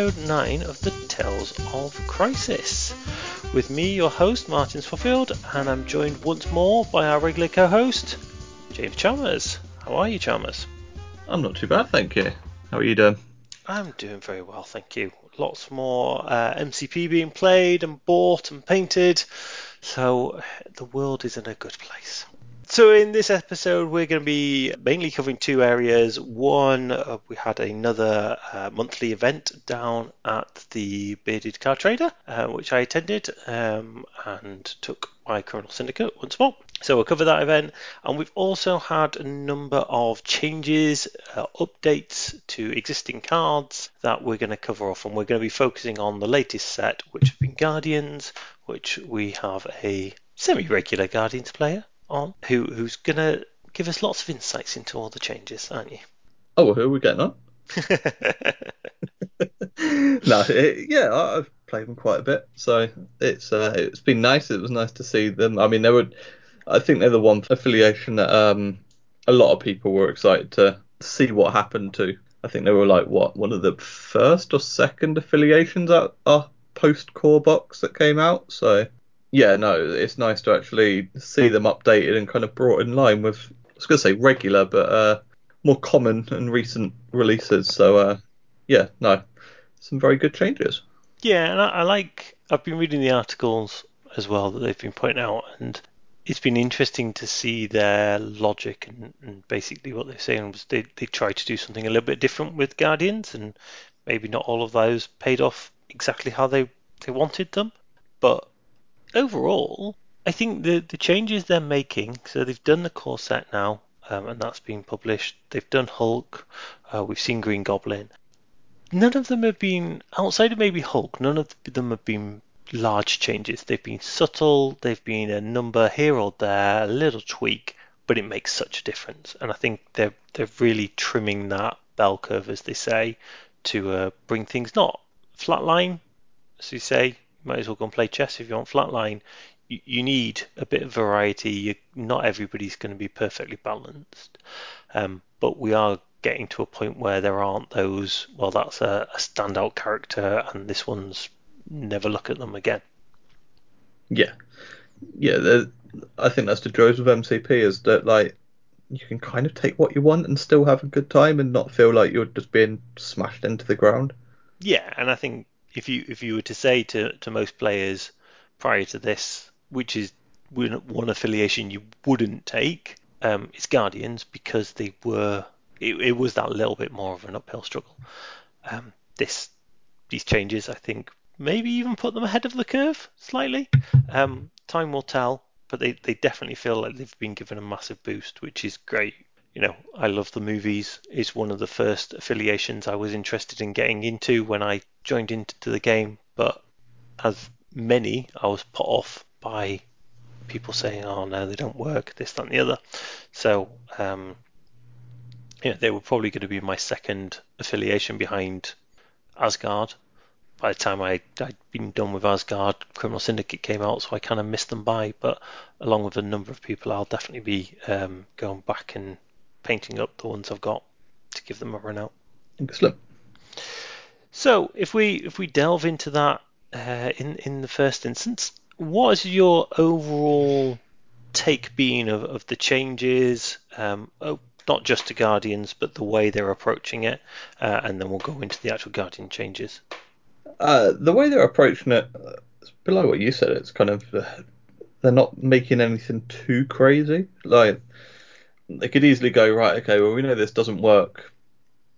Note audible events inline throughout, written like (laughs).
episode 9 of the Tales of Crisis. With me, your host, Martin Swaffield, and I'm joined once more by our regular co host, James Chalmers. How are you, Chalmers? I'm not too bad, thank you. How are you doing? I'm doing very well, thank you. Lots more uh, MCP being played and bought and painted, so the world is in a good place. So in this episode, we're going to be mainly covering two areas. One, uh, we had another uh, monthly event down at the Bearded Car Trader, uh, which I attended um, and took my Criminal Syndicate once more. So we'll cover that event, and we've also had a number of changes, uh, updates to existing cards that we're going to cover off, and we're going to be focusing on the latest set, which have been Guardians, which we have a semi-regular Guardians player on, who who's gonna give us lots of insights into all the changes, aren't you? Oh, well, who are we getting on? (laughs) no, it, yeah, I've played them quite a bit, so it's uh, it's been nice. It was nice to see them. I mean, they were, I think they're the one affiliation that um, a lot of people were excited to see what happened to. I think they were like what one of the first or second affiliations at our post core box that came out. So yeah, no, it's nice to actually see them updated and kind of brought in line with, I was going to say regular, but uh, more common and recent releases. So, uh, yeah, no, some very good changes. Yeah, and I, I, like, I've been reading the articles as well that they've been pointing out, and it's been interesting to see their logic and, and basically what they're saying was they, they tried to do something a little bit different with Guardians, and maybe not all of those paid off exactly how they, they wanted them. But overall, I think the the changes they're making. So they've done the core set now, um, and that's been published. They've done Hulk. Uh, we've seen Green Goblin. None of them have been outside of maybe Hulk. None of them have been large changes. They've been subtle. They've been a number here or there, a little tweak, but it makes such a difference. And I think they're they're really trimming that bell curve, as they say, to uh, bring things not flatline, as you say, might as well go and play chess if you want flatline. You, you need a bit of variety. You, not everybody's going to be perfectly balanced, um, but we are getting to a point where there aren't those. Well, that's a, a standout character, and this one's never look at them again. Yeah, yeah. I think that's the joys of MCP is that like you can kind of take what you want and still have a good time and not feel like you're just being smashed into the ground. Yeah, and I think if you if you were to say to, to most players prior to this, which is one affiliation you wouldn't take, um, it's Guardians because they were it, it, was that little bit more of an uphill struggle. Um, this these changes, I think, maybe even put them ahead of the curve slightly. Um, time will tell, but they, they definitely feel like they've been given a massive boost, which is great you know, I love the movies. It's one of the first affiliations I was interested in getting into when I joined into the game. But as many, I was put off by people saying, "Oh no, they don't work," this, that, and the other. So, um, yeah, they were probably going to be my second affiliation behind Asgard. By the time I, I'd been done with Asgard, Criminal Syndicate came out, so I kind of missed them by. But along with a number of people, I'll definitely be um, going back and painting up the ones I've got to give them a run out. Excellent. So if we if we delve into that uh, in in the first instance, what is your overall take being of, of the changes? Um, oh, not just to Guardians, but the way they're approaching it, uh, and then we'll go into the actual Guardian changes. Uh, the way they're approaching it, it's below what you said. It's kind of uh, they're not making anything too crazy. Like they could easily go right. Okay, well we know this doesn't work,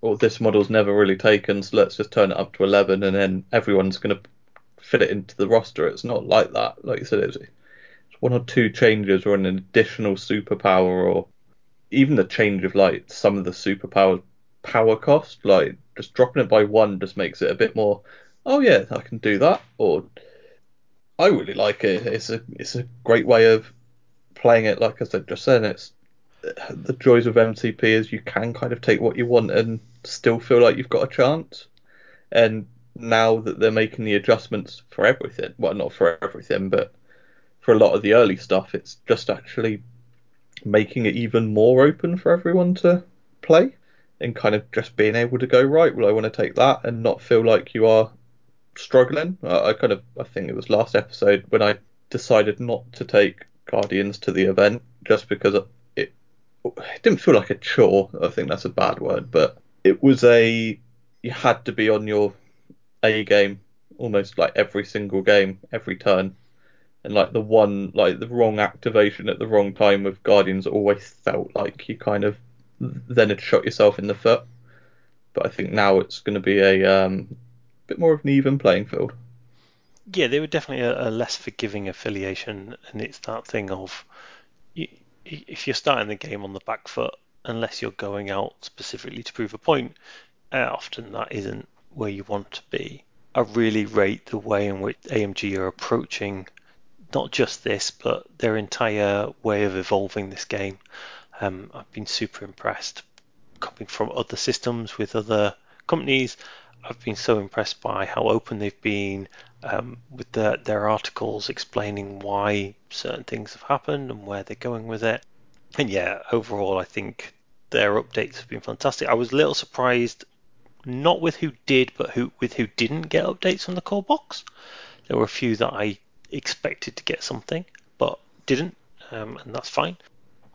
or this model's never really taken, so let's just turn it up to 11, and then everyone's going to fit it into the roster. It's not like that. Like you said, it's, it's one or two changes or an additional superpower, or even the change of like some of the superpower power cost. Like just dropping it by one just makes it a bit more. Oh yeah, I can do that. Or I really like it. It's a it's a great way of playing it. Like I said just then, it's the joys of MCP is you can kind of take what you want and still feel like you've got a chance. And now that they're making the adjustments for everything, well, not for everything, but for a lot of the early stuff, it's just actually making it even more open for everyone to play. and kind of just being able to go right. Well, I want to take that and not feel like you are struggling. I, kind of I think it was last episode when I decided not to take Guardians to the event just because it didn't feel like a chore. I think that's a bad word, but it was a you had to be on your A game almost like every single game, every turn. And like the one, like the wrong activation at the wrong time with Guardians always felt like you kind of then had shot yourself in the foot. But I think now it's going to be a um, bit more of an even playing field. Yeah, they were definitely a, a less forgiving affiliation, and it's that thing of if you're starting the game on the back foot, unless you're going out specifically to prove a point, uh, often that isn't where you want to be. I really rate the way in which AMG are approaching not just this, but their entire way of evolving this game. Um, I've been super impressed. Coming from other systems with other companies, I've been so impressed by how open they've been um, with the, their articles explaining why certain things have happened and where they're going with it. And yeah, overall, I think their updates have been fantastic. I was a little surprised, not with who did, but who with who didn't get updates on the core box. There were a few that I expected to get something, but didn't, um, and that's fine.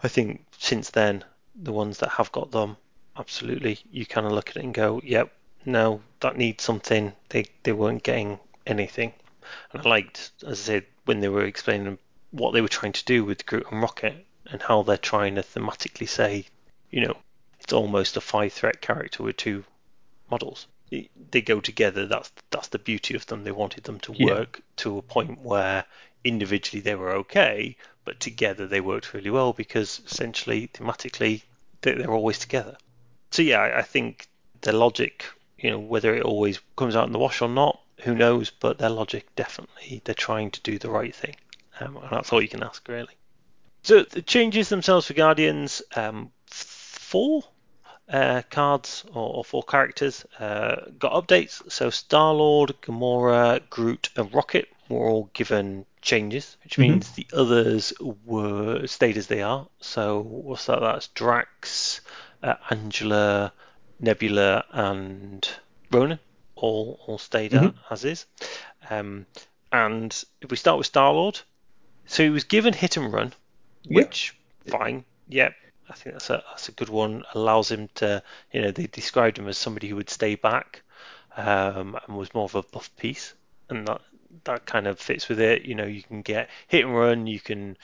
I think since then, the ones that have got them, absolutely, you kind of look at it and go, yep, no, that needs something. They they weren't getting anything, and I liked, as I said, when they were explaining what they were trying to do with Groot and Rocket and how they're trying to thematically say, you know, it's almost a five threat character with two models. They go together. That's that's the beauty of them. They wanted them to work yeah. to a point where individually they were okay, but together they worked really well because essentially thematically they're always together. So yeah, I think the logic, you know, whether it always comes out in the wash or not, who knows? But their logic definitely they're trying to do the right thing, um, and that's all you can ask really. So the changes themselves for Guardians, um, four uh, cards or, or, four characters uh, got updates. So Star Lord, Gamora, Groot, and Rocket were all given changes, which mm-hmm. means the others were stayed as they are. So what's that? That's Drax, uh, Angela, Nebula, and Ronan all all stayed mm-hmm. as is. Um, and if we start with Star Lord, so he was given hit and run, which yep. fine, yep. I think that's a that's a good one. Allows him to, you know, they described him as somebody who would stay back um, and was more of a buff piece, and that that kind of fits with it. You know, you can get hit and run, you can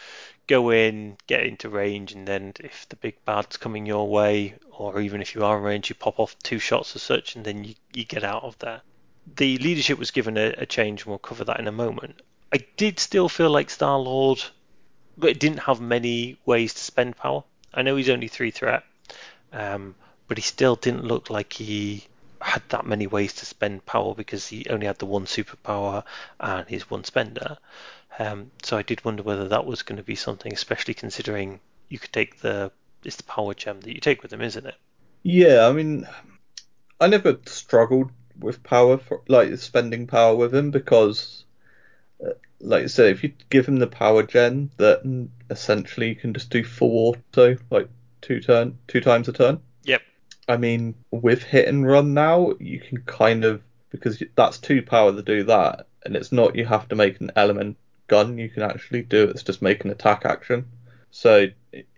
go in, get into range, and then if the big bad's coming your way, or even if you are in range, you pop off two shots as such, and then you, you get out of there. The leadership was given a, a change, and we'll cover that in a moment. I did still feel like Star Lord, but it didn't have many ways to spend power. I know he's only three threat, um, but he still didn't look like he had that many ways to spend power because he only had the one superpower and his one spender. Um, so I did wonder whether that was going to be something, especially considering you could take the it's the power gem that you take with him, isn't it? Yeah, I mean, I never struggled with power for like spending power with him because, uh, like I said, if you give him the power gem, that essentially you can just do full auto, like two turn, two times a turn. I mean, with hit and run now, you can kind of because that's two power to do that, and it's not you have to make an element gun. You can actually do it. It's just make an attack action. So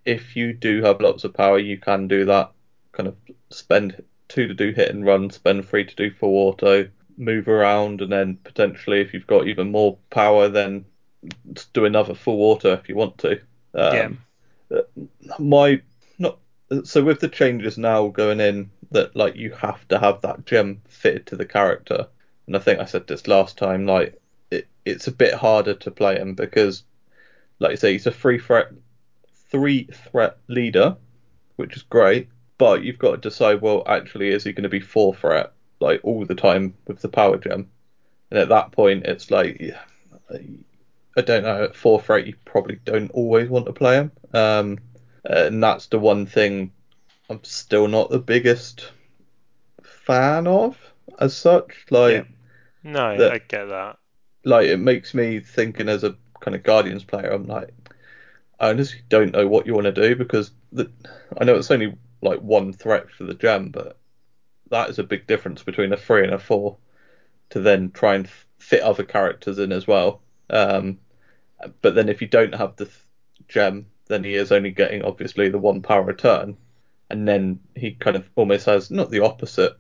if you do have lots of power, you can do that. Kind of spend two to do hit and run, spend three to do full auto, move around, and then potentially if you've got even more power, then do another full auto if you want to. Um, yeah. My not so with the changes now going in that like you have to have that gem fitted to the character, and I think I said this last time. Like it, it's a bit harder to play him because, like you say, he's a free threat, three threat leader, which is great. But you've got to decide. Well, actually, is he going to be four threat like all the time with the power gem? And at that point, it's like I don't know. At four threat, you probably don't always want to play him. Um, and that's the one thing I'm still not the biggest fan of as such. Like, yeah. no, that, I get that. Like, it makes me thinking as a kind of Guardians player, I'm like, I honestly don't know what you want to do because the, I know it's only like one threat for the gem, but that is a big difference between a three and a four to then try and fit other characters in as well. Um, but then if you don't have the th- gem, then he is only getting obviously the one power return, and then he kind of almost has not the opposite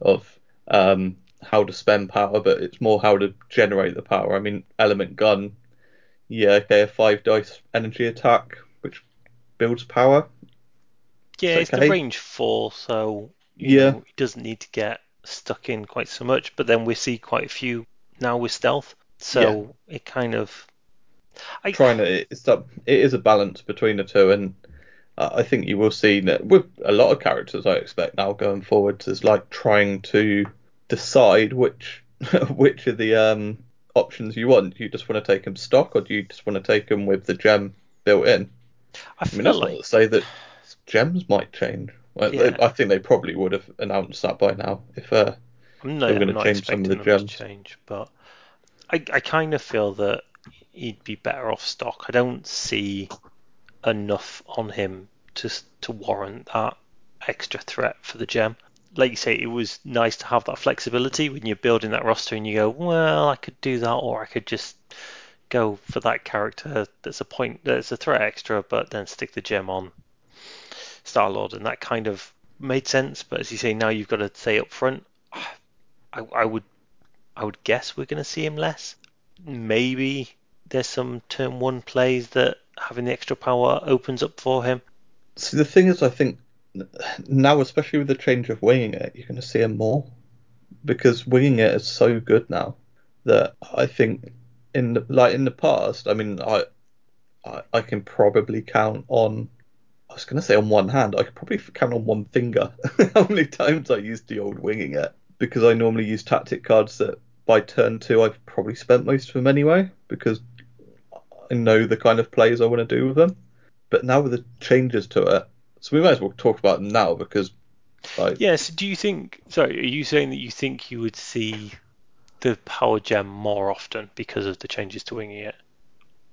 of um, how to spend power, but it's more how to generate the power. I mean, element gun, yeah, okay, a five dice energy attack, which builds power. Yeah, it's, It's the range four, so Yeah. know, he doesn't need to get stuck in quite so much. But then we see quite a few now with stealth, so it kind of. I, Trying to, it's that it is a balance between the two, and I think you will see that with a lot of characters. I expect now going forwards is like trying to decide which (laughs) which of the um, options you want. Do you just want to take them stock, or do you just want to take them with the gem built in? I I feel mean, that's like not to say that gems might change. Well, Yeah. I think they probably would have announced that by now if uh, I'm they were gonna change some of the gems. to change, but I, I kind of feel that he'd be better off stock. I don't see enough on him to to warrant that extra threat for the gem. Like you say, it was nice to have that flexibility when you're building that roster and you go, well, I could do that, or I could just go for that character that's a point, that's a threat extra, but then stick the gem on Star Lord, and that kind of made sense. But as you say, now you've got to say up front. I, I would, I would guess we're going to see him less. Maybe there's some turn one plays that having the extra power opens up for him. See, the thing is, I think now, especially with the change of winging it, you're going to see him more because winging it is so good now that I think in the, like in the past, I mean, I, I I can probably count on. I was going to say on one hand, I could probably count on one finger (laughs) how many times I used the old winging it because I normally use tactic cards that by turn two I've probably spent most of them anyway because I know the kind of plays I want to do with them. But now with the changes to it, so we might as well talk about them now because like Yeah. So do you think? Sorry, are you saying that you think you would see the power gem more often because of the changes to winging it,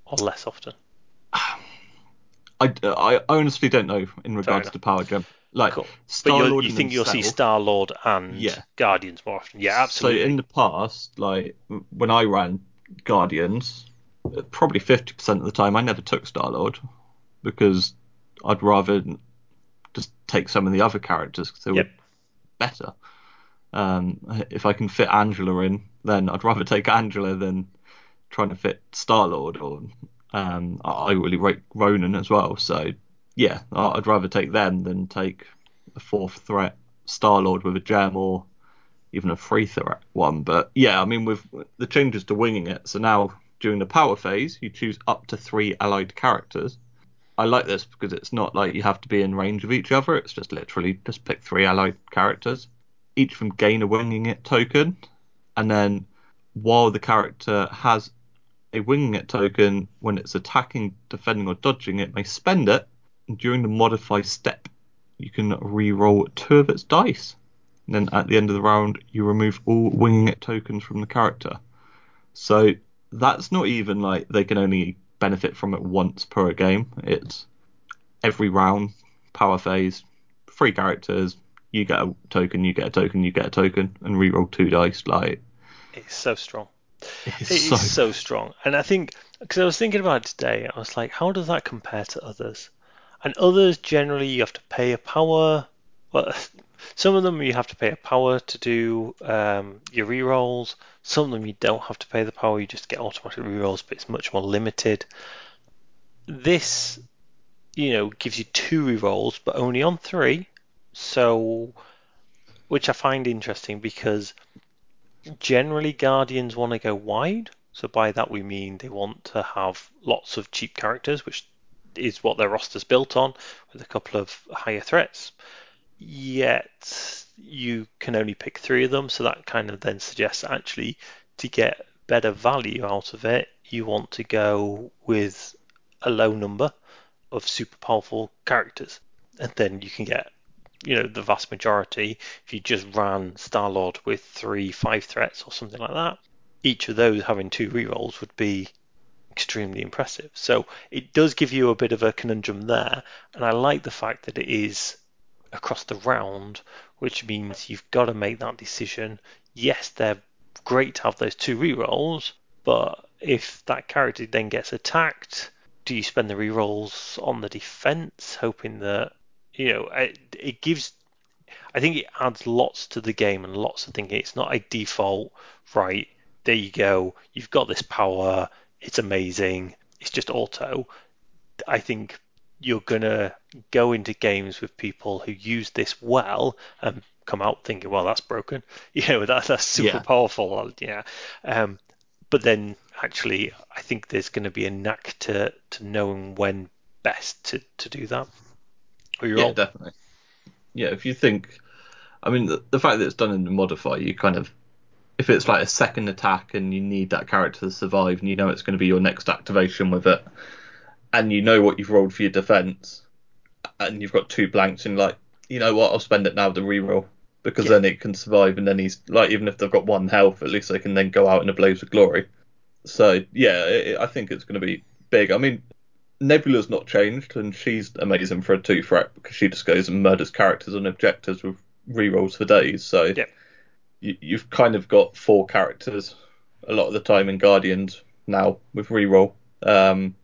or less often? (sighs) I, I honestly don't know in regards to Power Gem. Like Cool. But Star you're, Lord you think you'll see Star Lord and Yeah. Guardians more often? Yeah, absolutely. So in the past, like when I ran Guardians, probably fifty percent of the time I never took Star Lord because I'd rather just take some of the other characters because they Yep. were better. Um, if I can fit Angela in, then I'd rather take Angela than trying to fit Star Lord or um, I I really rate Ronan as well. So yeah, I'd rather take them than take a fourth threat Star Lord with a gem or even a free threat one. But yeah, I mean with the changes to winging it, so now during the power phase you choose up to three allied characters. I like this because it's not like you have to be in range of each other. It's just literally just pick three allied characters. Each them gain a winging it token, and then while the character has a winging it token, when it's attacking, defending, or dodging, it may spend it. And during the modify step, you can re-roll two of its dice. And then at the end of the round, you remove all winging it tokens from the character. So that's not even like they can only benefit from it once per game. It's every round, power phase, three characters. You get a token, you get a token, you get a token, and re-roll two dice. Like It's so strong. it's It is so, so strong. And I think, because I was thinking about it today, I was like, how does that compare to others? And others, generally, you have to pay a power. Well, (laughs) some of them you have to pay a power to do um, your rerolls. Some of them you don't have to pay the power, you just get automatic rerolls, but it's much more limited. This, you know, gives you two rerolls, but only on three. So, which I find interesting because generally Guardians want to go wide. So by that we mean they want to have lots of cheap characters, which is what their roster's built on, with a couple of higher threats. Yet you can only pick three of them, so that kind of then suggests actually to get better value out of it, you want to go with a low number of super powerful characters, and then you can get you know the vast majority if you just ran Star Lord with three five threats or something like that. Each of those having two rerolls would be extremely impressive. So it does give you a bit of a conundrum there, and I like the fact that it is across the round, which means you've got to make that decision. Yes, they're great to have those two rerolls, but if that character then gets attacked, do you spend the rerolls on the defense, hoping that you know it, it gives? I think it adds lots to the game and lots of thinking. It's not a default, right? There you go. You've got this power. It's amazing. It's just auto. I think you're gonna go into games with people who use this well and come out thinking, well, that's broken. (laughs) You know, that, that's super Yeah. powerful. Yeah. Um, but then actually, I think there's going to be a knack to, to knowing when best to, to do that. Or you're Yeah, all, definitely. Yeah, if you think, I mean, the, the fact that it's done in the modifier, you kind of, if it's like a second attack and you need that character to survive, and you know it's going to be your next activation with it, and you know what you've rolled for your defense, and you've got two blanks, and like, you know what, I'll spend it now to reroll because Yeah. then it can survive, and then he's like, even if they've got one health, at least they can then go out in a blaze of glory. So yeah, it, I think it's going to be big. I mean, Nebula's not changed, and she's amazing for a two threat because she just goes and murders characters and objectives with rerolls for days. So Yep. you, you've kind of got four characters a lot of the time in Guardians now with reroll. Um,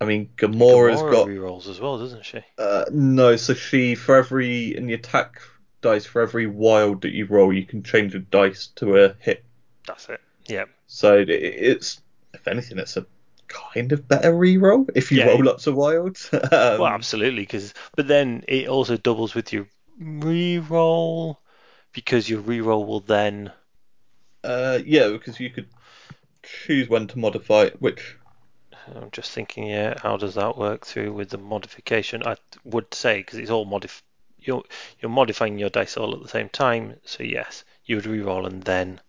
I mean, Gamora's Gamora got rerolls as well, doesn't she? uh, no, so she for every in the attack dice for every wild that you roll, you can change a dice to a hit. That's it. Yeah. So it, it's if anything, it's a kind of better reroll if you Yeah. roll lots of wilds. (laughs) um, Well, absolutely. Because but then it also doubles with your reroll because your reroll will then uh, yeah, because you could choose when to modify it, which I'm just thinking, yeah, how does that work through with the modification? I would say because it's all modif. You're you're modifying your dice all at the same time, so yes, you would reroll and then.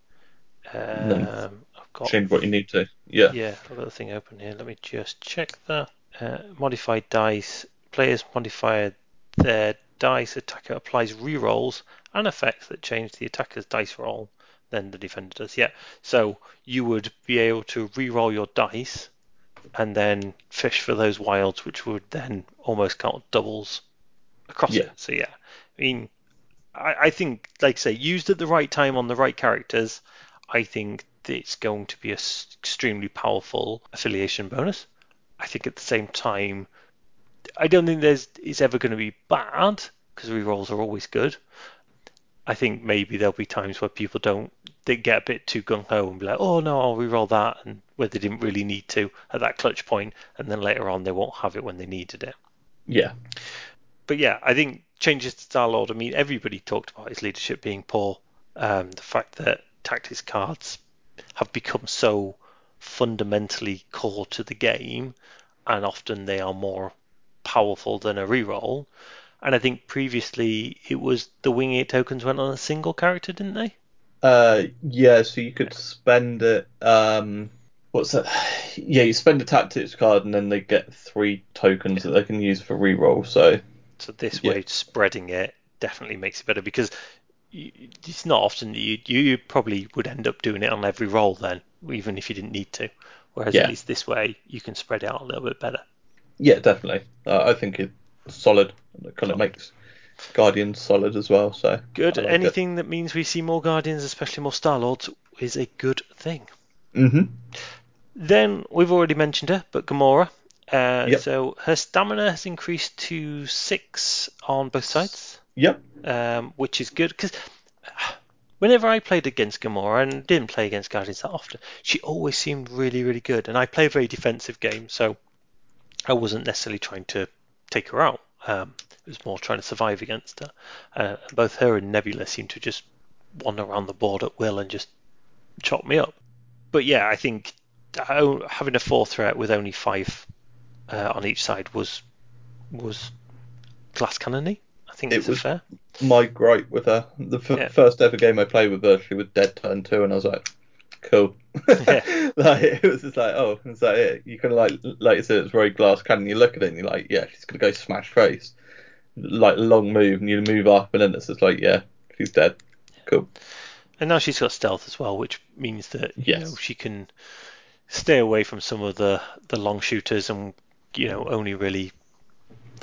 Um, then I've got change what you need to. Yeah, yeah, I've got the thing open here. Let me just check that. Uh, modified dice. Players modify their dice. Attacker applies rerolls and effects that change the attacker's dice roll. Then the defender does. Yeah. So you would be able to reroll your dice and then fish for those wilds, which would then almost count doubles across Yeah. it. So yeah, I mean, I, I think, like I say, used at the right time on the right characters, I think it's going to be a s- extremely powerful affiliation bonus. I think at the same time, I don't think there's it's ever going to be bad because rerolls are always good. I think maybe there'll be times where people don't they get a bit too gung ho and be like, oh no, I'll reroll that, and where they didn't really need to at that clutch point, and then later on they won't have it when they needed it. yeah, But yeah, I think changes to Star Lord. I mean, everybody talked about his leadership being poor. Um, the fact that tactics cards have become so fundamentally core to the game, and often they are more powerful than a reroll. And I think previously it was the winging it tokens went on a single character, didn't they? uh, yeah. So you could spend it. Um, what's that? Yeah, you spend a tactics card, and then they get three tokens that they can use for reroll. So So this Yeah. way, spreading it definitely makes it better because it's not often that you you probably would end up doing it on every roll then, even if you didn't need to. Whereas Yeah. at least this way, you can spread it out a little bit better. yeah, definitely. Uh, I think it's solid. It kind of makes Guardians solid as well. So Good. Like Anything that means we see more Guardians, especially more Star Lords, is a good thing. It. hmm Then we've already mentioned her, but Gamora. Uh, Yep. So her stamina has increased to six on both sides. Yep. um, which is good because whenever I played against Gamora and didn't play against Guardians that often, she always seemed really, really good. And I play a very defensive game, so I wasn't necessarily trying to take her out. Um, it was more trying to survive against her. Uh, both her and Nebula seem to just wander around the board at will and just chop me up. But yeah, I think uh, having a four threat with only five uh, on each side was was glass cannony. I think It it's was- fair. My gripe with her, the f- Yeah. first ever game I played with her, she was dead turn two, and I was like, cool. Yeah. (laughs) like it was just like, oh, is that it? You kind of like, like you said, it's very glass cannon. You look at it and you're like, yeah, she's gonna go smash face, like long move, and you move up, and then it's just like, yeah, she's dead. Cool. And now she's got stealth as well, which means that you Yes. know she can stay away from some of the the long shooters and you know only really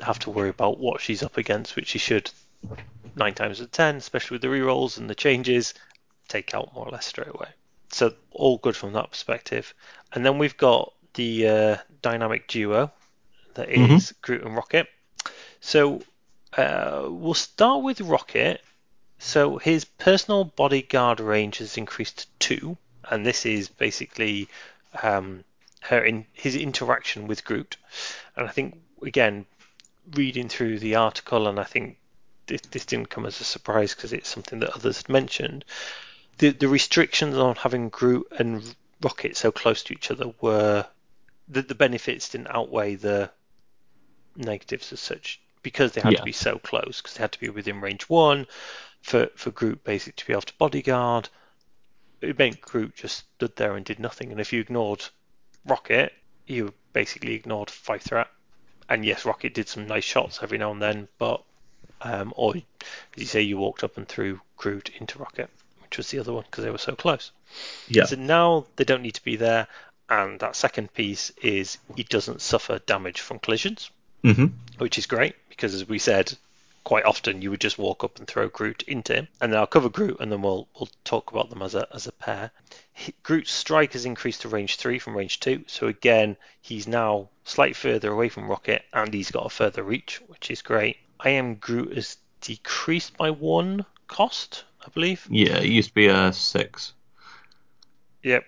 have to worry about what she's up against, which she should nine times out of ten, especially with the rerolls and the changes, take out more or less straight away. So all good from that perspective. And then we've got the uh, dynamic duo that is Mhm. Groot and Rocket. So uh, we'll start with Rocket. So his personal bodyguard range has increased to two, and this is basically um, her in his interaction with Groot. And I think again, reading through the article, and I think this, this didn't come as a surprise because it's something that others had mentioned. The the restrictions on having Groot and Rocket so close to each other were the, the benefits didn't outweigh the negatives as such because they had Yeah. to be so close because they had to be within range one for for Groot basically to be able to bodyguard. It meant Groot just stood there and did nothing, and if you ignored Rocket, you basically ignored five threat. And yes, Rocket did some nice shots every now and then, but um, or as you say, you walked up and threw Groot into Rocket, which was the other one because they were so close. Yeah. So now they don't need to be there, and that second piece is he doesn't suffer damage from collisions, hmm which is great because as we said, quite often you would just walk up and throw Groot into him, and then I'll cover Groot and then we'll we'll talk about them as a as a pair. He, Groot's strike has increased to range three from range two, so again he's now slightly further away from Rocket and he's got a further reach, which is great. I am Groot has decreased by one cost, I believe. Yeah, it used to be a six. Yep.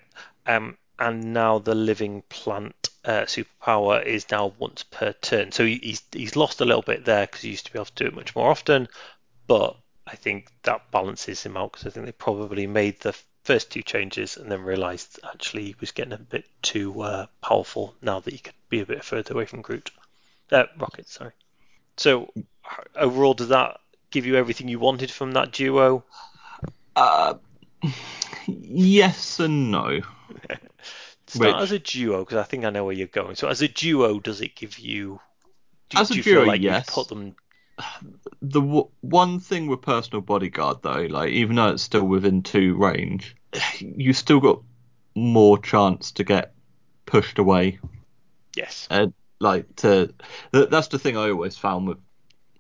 Um, and now the living plant uh, superpower is now once per turn. So he's he's lost a little bit there because he used to be able to do it much more often, but I think that balances him out because I think they probably made the first two changes and then realised actually he was getting a bit too uh, powerful now that he could be a bit further away from Groot. Uh, Rocket, sorry. So overall, does that give you everything you wanted from that duo? Uh, yes and no. (laughs) Start Which- as a duo because I think I know where you're going. So as a duo, does it give you? Do, As a do you duo, feel like yes. you've put them? (sighs) The w- one thing with personal bodyguard though, like even though it's still within two range, (sighs) you still got more chance to get pushed away. Yes. And like to th- that's the thing I always found with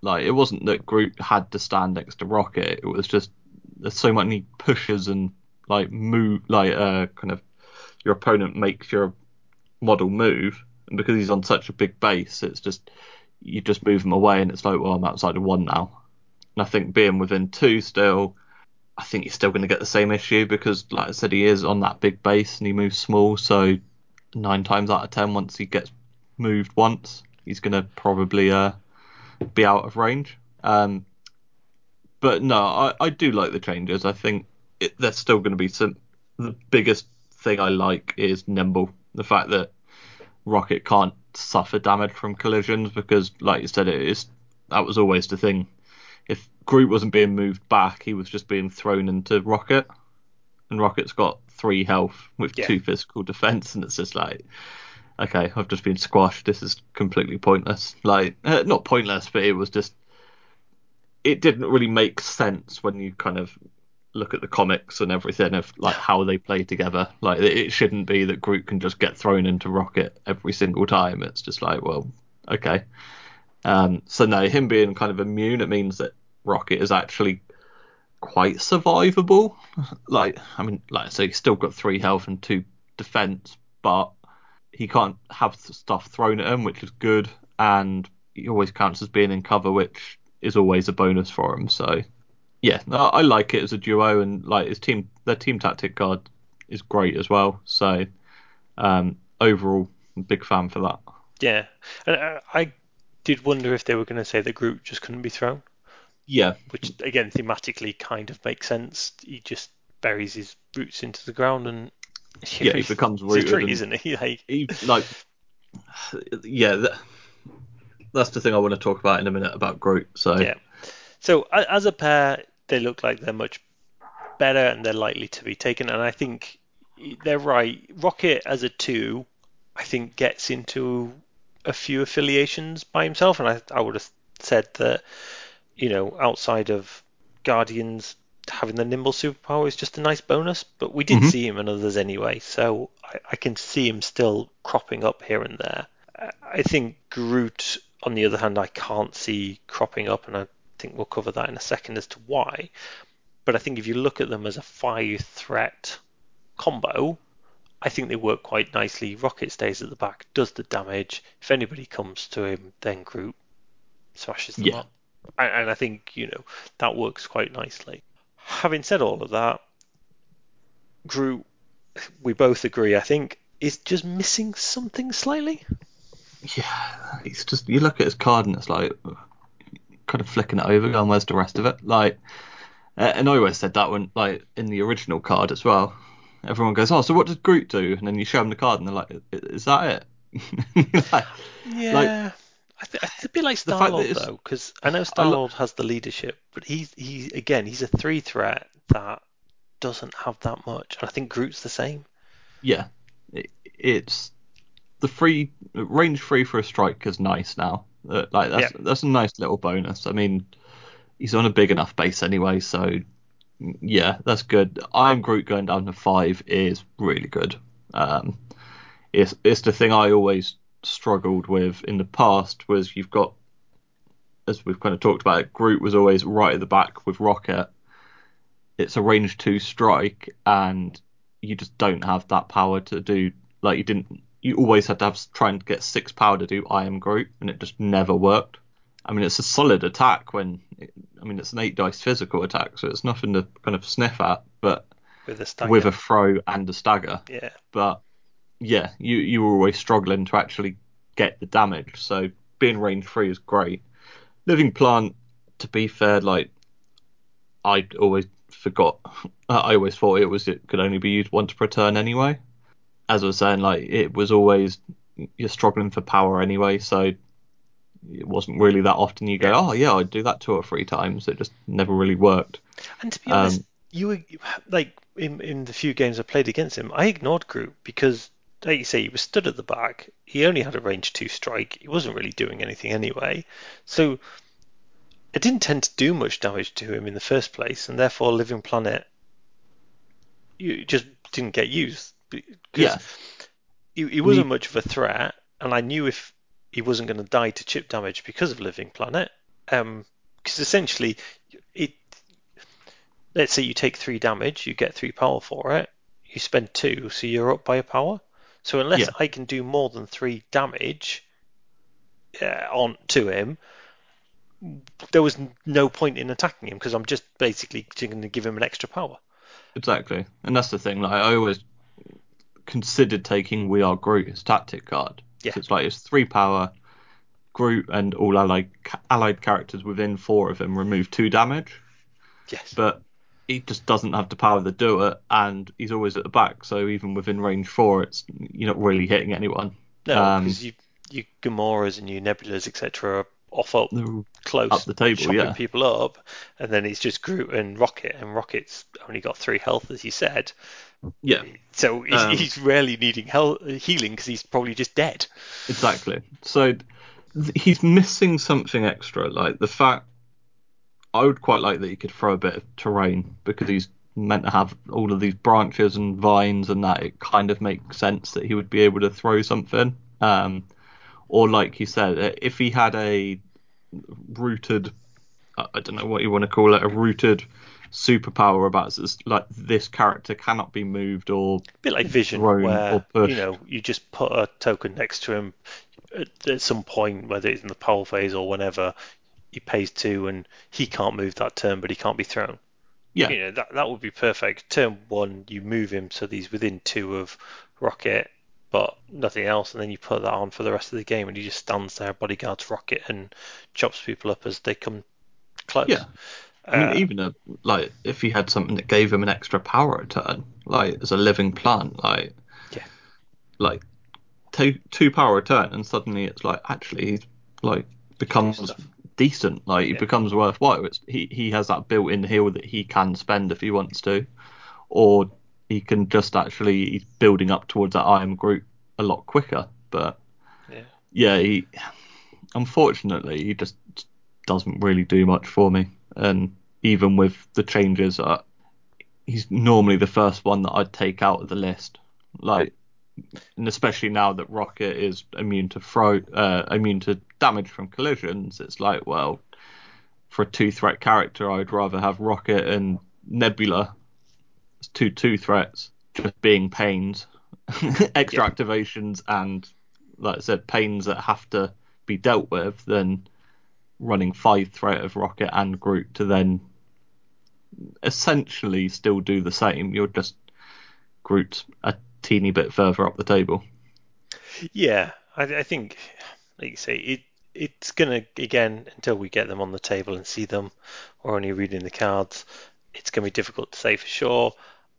like it wasn't that Groot had to stand next to Rocket. It was just there's so many pushes and like move like uh kind of your opponent makes your model move, and because he's on such a big base, it's just you just move him away, and it's like, well, I'm outside of one now. And I think being within two still, I think he's still going to get the same issue because, like I said, he is on that big base and he moves small. So nine times out of ten, once he gets moved once, he's going to probably uh, be out of range. Um, but no, I, I do like the changes. I think it, there's still going to be some. The biggest thing I like is nimble. The fact that Rocket can't suffer damage from collisions because, like you said, it is that was always the thing. If Groot wasn't being moved back, he was just being thrown into Rocket, and Rocket's got three health with Yeah. two physical defense, and it's just like, okay, I've just been squashed. This is completely pointless. Like, (laughs) uh, not pointless, but it was just, it didn't really make sense when you kind of look at the comics and everything of like how they play together. Like, it shouldn't be that Groot can just get thrown into Rocket every single time. It's just like, well, okay. Um, so no, him being kind of immune, it means that Rocket is actually quite survivable. (laughs) Like, I mean, like I say, he's still got three health and two defense, but he can't have stuff thrown at him, which is good, and he always counts as being in cover, which is always a bonus for him. So, yeah, I, I like it as a duo, and like his team, their team tactic card is great as well. So, um, overall, big fan for that. Yeah. And uh, I did wonder if they were going to say that Groot just couldn't be thrown, Yeah, which again thematically kind of makes sense. He just buries his roots into the ground and Yeah, he becomes he's a tree, isn't he? Like, he, like, yeah, that, that's the thing I want to talk about in a minute about Groot. So, Yeah. So as a pair, they look like they're much better and they're likely to be taken. And I think they're right. Rocket as a two, I think gets into a few affiliations by himself, and I, I would have said that you know outside of Guardians. Having the nimble superpower is just a nice bonus, but we did Mhm. see him in others anyway, so I, I can see him still cropping up here and there. I- think Groot on the other hand, I can't see cropping up, and I think we'll cover that in a second as to why. But I think if you look at them as a five threat combo, I think they work quite nicely. Rocket stays at the back, does the damage. If anybody comes to him, then Groot smashes them Yeah. up. And I think, you know, that works quite nicely. Having said all of that, Groot, we both agree, I think, is just missing something slightly. Yeah, it's just you look at his card and it's like kind of flicking it over, going, "Where's the rest of it?" Like, and I always said that when like in the original card as well. Everyone goes, "Oh, so what does Groot do?" And then you show them the card and they're like, "Is that it?" (laughs) like, Yeah. I th- it's a bit like the Star Lord though, because I know Star Lord has the leadership, but he's he again he's a three threat that doesn't have that much. And I think Groot's the same. yeah, it, it's the free range free for a strike is nice now. Uh, like that's that's a nice little bonus. I mean, he's on a big enough base anyway, so yeah, that's good. I'm Groot going down to five is really good. Um, it's it's the thing I always struggled with in the past was you've got as we've kind of talked about it, Groot was always right at the back with Rocket. It's a range two strike, and you just don't have that power to do like you didn't. You always had to have try and get six power to do I am Groot, and it just never worked. I mean, it's a solid attack when I mean it's an eight dice physical attack, so it's nothing to kind of sniff at, but with a with a throw and a stagger. yeah. But yeah, you you were always struggling to actually get the damage. So being range free is great. Living plant, to be fair, like I always forgot. (laughs) I always thought it was it could only be used once per turn anyway. As I was saying, like it was always you're struggling for power anyway, so it wasn't really that often you go, oh yeah, I'd do that two or three times. It just never really worked. And to be honest, Um, you were like in in the few games I played against him, I ignored Groot because, like you say, he was stood at the back. He only had a range two strike. He wasn't really doing anything anyway, so it didn't tend to do much damage to him in the first place, and therefore Living Plant, you just didn't get used. Yeah. he, he wasn't much of a threat, and I knew if he wasn't going to die to chip damage because of Living Plant, um, because essentially it let's say you take three damage, you get three power for it. You spend two, so you're up by a power. So unless Yeah. I can do more than three damage uh, on to him, there was no point in attacking him because I'm just basically going to give him an extra power. Exactly, and that's the thing. Like I always considered taking We Are Groot as tactic card. Yeah. It's like it's three power. Groot and all allied allied characters within four of him remove two damage, Yes. but he just doesn't have the power to do it, and he's always at the back. So even within range four, it's you're not really hitting anyone. no, um, because you you Gamoras and you Nebulas etc. are off up close, up the table, chopping yeah. people up, and then it's just Groot and Rocket, and Rocket's only got three health as you said. Yeah, So he's, Um, he's rarely needing healing because he's probably just dead. Exactly. So th- he's missing something extra. Like the fact, I would quite like that he could throw a bit of terrain because he's meant to have all of these branches and vines and that. It kind of makes sense that he would be able to throw something. Um, or like you said, uh, if he had a rooted, I don't know what you want to call it, a rooted superpower about this, like this character cannot be moved or A bit like Vision, thrown where or pushed. you know you just put a token next to him at, at some point, whether it's in the power phase or whenever. He pays two, and he can't move that turn, but he can't be thrown. yeah, You know that that would be perfect. Turn one, you move him so that he's within two of Rocket, but nothing else, and then you put that on for the rest of the game, and he just stands there, bodyguards Rocket, and chops people up as they come close. Yeah. I mean, Uh, even a, like if he had something that gave him an extra power a turn, like as a living plant, like Yeah. like two two power a turn, and suddenly it's like actually he's like becomes. Decent, like he Yeah. becomes worthwhile. It's he he has that built-in heal that he can spend if he wants to, or he can just actually he's building up towards that I am Groot a lot quicker. But Yeah. yeah, he unfortunately he just doesn't really do much for me. And even with the changes, uh, he's normally the first one that I'd take out of the list. Like and especially now that Rocket is immune to throw, uh, immune to damage from collisions, it's like, well, for a two threat character, I'd rather have Rocket and Nebula as two two threats, just being pains, extra (laughs) yeah. activations, and like I said, pains that have to be dealt with, than running five threat of Rocket and Groot to then essentially still do the same. You're just Groot a teeny bit further up the table. Yeah, I, I think, like you say, it it's gonna again until we get them on the table and see them, or only reading the cards. It's gonna be difficult to say for sure.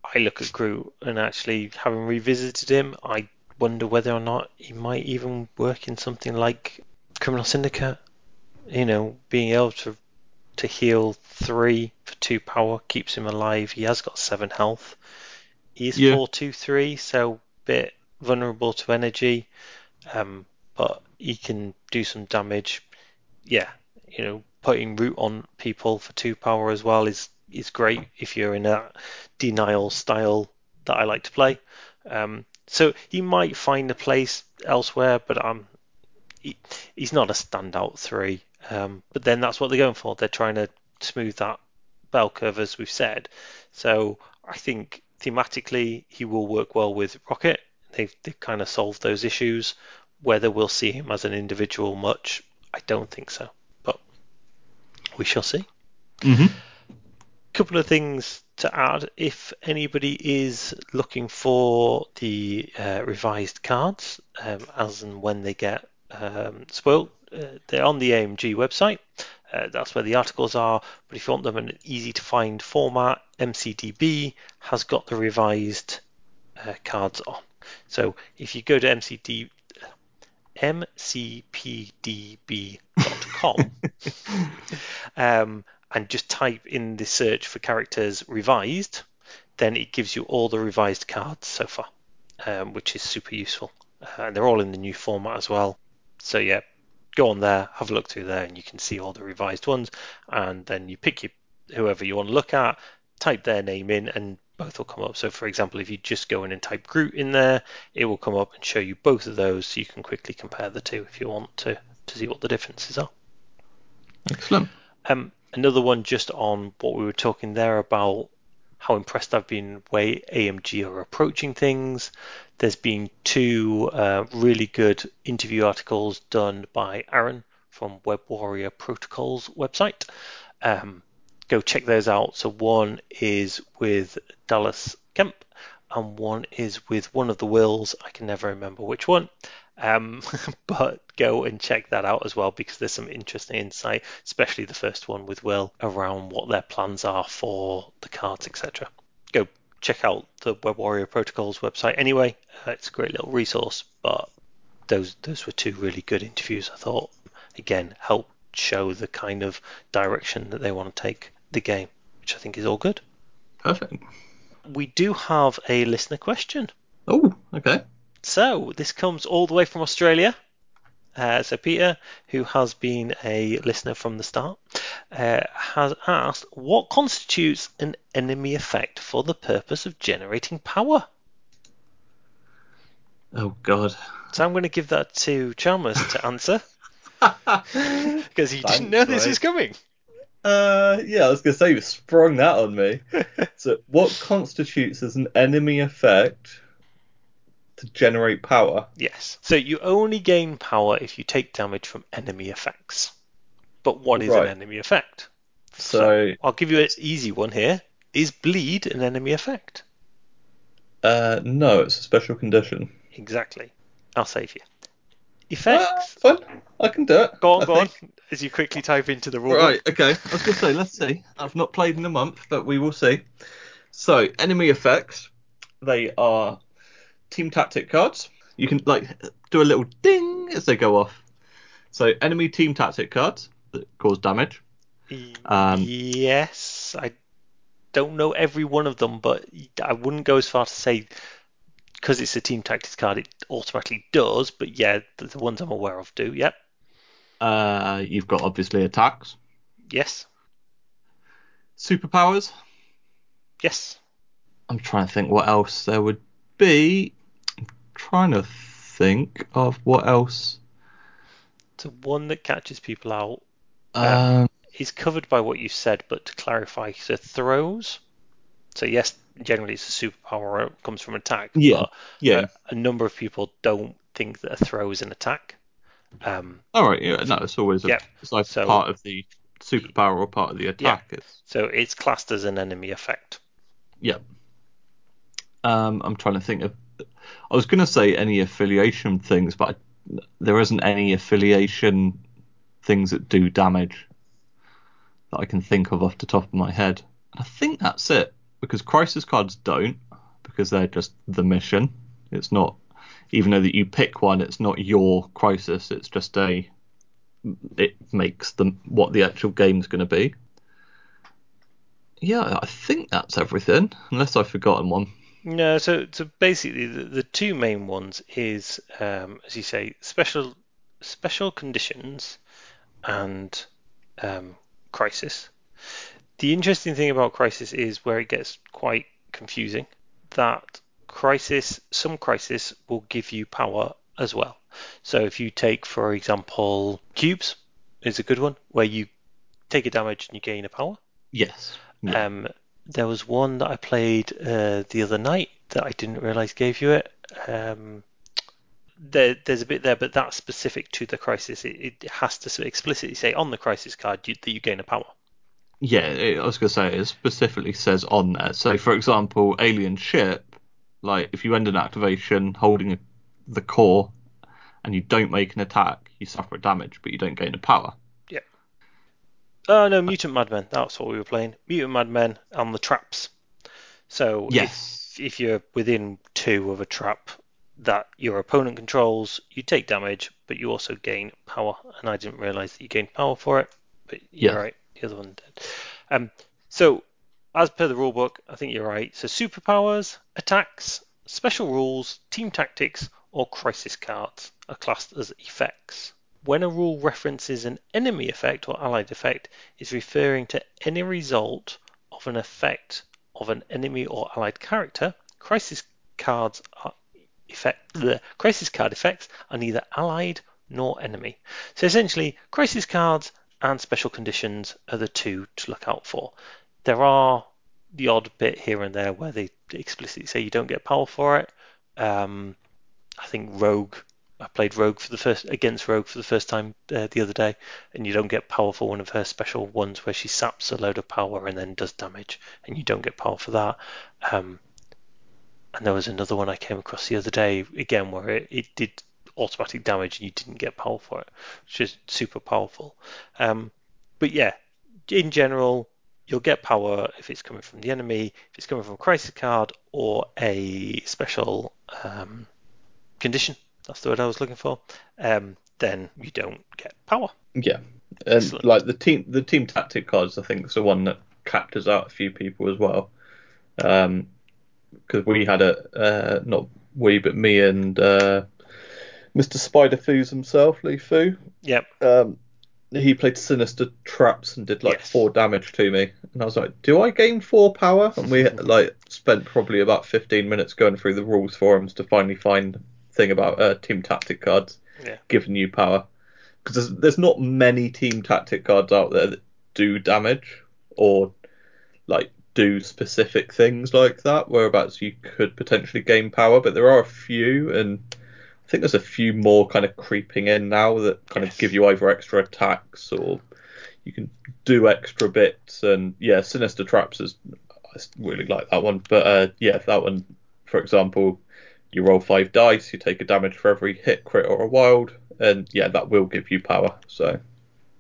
I look at Groot and actually having revisited him, I wonder whether or not he might even work in something like Criminal Syndicate. You know, being able to to heal three for two power keeps him alive. He has got seven health. He's yeah. four two three, so a bit vulnerable to energy, um, but he can do some damage. Yeah, you know, putting root on people for two power as well is is great if you're in a denial style that I like to play. Um, so he might find a place elsewhere, but um, he, he's not a standout three. Um, but then that's what they're going for. They're trying to smooth that bell curve, as we've said. So I think thematically he will work well with Rocket. They've, they've kind of solved those issues. Whether we'll see him as an individual much, I don't think so. But we shall see. Mm-hmm. Couple of things to add. If anybody is looking for the uh, revised cards, um, as and when they get um, spoiled, uh, they're on the AMG website. Uh, that's where the articles are. But if you want them in an easy to find format, MCDB has got the revised uh, cards on. So if you go to MCD, mcpdb.com (laughs) um, and just type in the search for characters revised, then it gives you all the revised cards so far, um, which is super useful. Uh, and they're all in the new format as well. So yeah, go on there, have a look through there, and you can see all the revised ones. And then you pick your whoever you want to look at, type their name in, and both will come up. So, for example, if you just go in and type Groot in there, it will come up and show you both of those, so you can quickly compare the two if you want to to see what the differences are. Excellent. Um, another one just on what we were talking there about how impressed I've been way AMG are approaching things. There's been two uh, really good interview articles done by Aaron from Web Warrior Protocols website. Um, go check those out. So one is with Dallas Kemp, and one is with one of the Wills. I can never remember which one. Um, (laughs) but go and check that out as well because there's some interesting insight, especially the first one with Will around what their plans are for the cards, etc. Go check out the Web Warrior Protocols website anyway. Uh, it's a great little resource, but those those were two really good interviews. I thought again help show the kind of direction that they want to take the game, which I think is all good. Perfect. We do have a listener question. Oh, okay. So this comes all the way from Australia. Uh, so Peter, who has been a listener from the start, uh, has asked, "What constitutes an enemy effect for the purpose of generating power?" Oh God! So I'm going to give that to Chalmers to answer (laughs) because he didn't know this was coming. Uh, yeah, I was going to say you sprung that on me. (laughs) so, what constitutes as an enemy effect to generate power? Yes. So you only gain power if you take damage from enemy effects. But what is right. an enemy effect? So, so, I'll give you an easy one here. Is bleed an enemy effect? Uh, no, it's a special condition. Exactly. I'll save you. Effects. Uh, fine. I can do it. Go on, I go think. on. As you quickly type into the rule. Right. Okay. I was going to say, let's see. I've not played in a month, but we will see. So, enemy effects. They are team tactic cards. You can like do a little ding as they go off. So, enemy team tactic cards that cause damage. Um, yes, I don't know every one of them, but I wouldn't go as far to say because it's a team tactics card, it automatically does. But yeah, the, the ones I'm aware of do. Yep. Uh, you've got obviously attacks. Yes. Superpowers. Yes. I'm trying to think what else there would be. Trying to think of what else. So one that catches people out Um, is covered by what you said, but to clarify, so throws. So yes, generally it's a superpower it comes from attack. Yeah, But yeah. a, a number of people don't think that a throw is an attack. Um, All right. Yeah. No, it's always a, Yeah, it's like so- part of the superpower or part of the attack. It's so it's classed as an enemy effect. yeah. Um, I'm trying to think of. I was going to say any affiliation things, but I, there isn't any affiliation things that do damage that I can think of off the top of my head. And I think that's it because crisis cards don't because they're just the mission. It's not even though that you pick one, it's not your crisis. It's just a it makes them what the actual game's going to be. Yeah, I think that's everything, unless I've forgotten one. No, so so basically the, the two main ones is um, as you say special special conditions and um, crisis. The interesting thing about crisis is where it gets quite confusing. That crisis, some crisis will give you power as well. So if you take, for example, cubes is a good one where you take a damage and you gain a power. Yes. Yeah. Um, there was one that I played uh, the other night that I didn't realize gave you it. Um, there, there's a bit there, but that's specific to the crisis. It, it has to explicitly say on the crisis card you, that you gain a power. Yeah, it, I was going to say it specifically says on there. So, for example, alien ship, like if you end an activation holding a, the core and you don't make an attack, you suffer damage, but you don't gain a power. Oh no, Mutant Madmen. That's what we were playing. Mutant Madmen on the traps. So Yes. if, if you're within two of a trap that your opponent controls, you take damage, but you also gain power. And I didn't realize that you gained power for it, but you're Yeah. right. The other one did. Um, so as per the rulebook, I think you're right. So superpowers, attacks, special rules, team tactics, or crisis cards are classed as effects. When a rule references an enemy effect or allied effect, is referring to any result of an effect of an enemy or allied character. Crisis cards are effect the crisis card effects are neither allied nor enemy. So essentially, crisis cards and special conditions are the two to look out for. There are the odd bit here and there where they explicitly say you don't get power for it. Um, I think Rogue. I played Rogue for the first against Rogue for the first time uh, the other day, and you don't get power for one of her special ones where she saps a load of power and then does damage, and you don't get power for that. Um, and there was another one I came across the other day again where it, it did automatic damage and you didn't get power for it, which is super powerful. Um, but yeah, in general, you'll get power if it's coming from the enemy, if it's coming from a crisis card or a special um, condition. That's the word I was looking for. Um, then you don't get power. Yeah, and Excellent. like the team, the team tactic cards, I think is the one that captures out a few people as well. Um, because we had a uh, not we, but me and uh, Mr. Spider Foos himself, Lee Foo. Yep. Um, he played sinister traps and did like Yes. four damage to me, and I was like, "Do I gain four power?" And we (laughs) like spent probably about fifteen minutes going through the rules forums to finally find thing about uh, team tactic cards Yeah. giving you power, because there's, there's not many team tactic cards out there that do damage or like do specific things like that. Whereabouts you could potentially gain power, but there are a few, and I think there's a few more kind of creeping in now that kind Yes. of give you either extra attacks or you can do extra bits. And yeah, Sinister Traps is I really like that one. But uh, yeah, that one, for example, you roll five dice, you take a damage for every hit, crit, or a wild, and yeah, that will give you power. So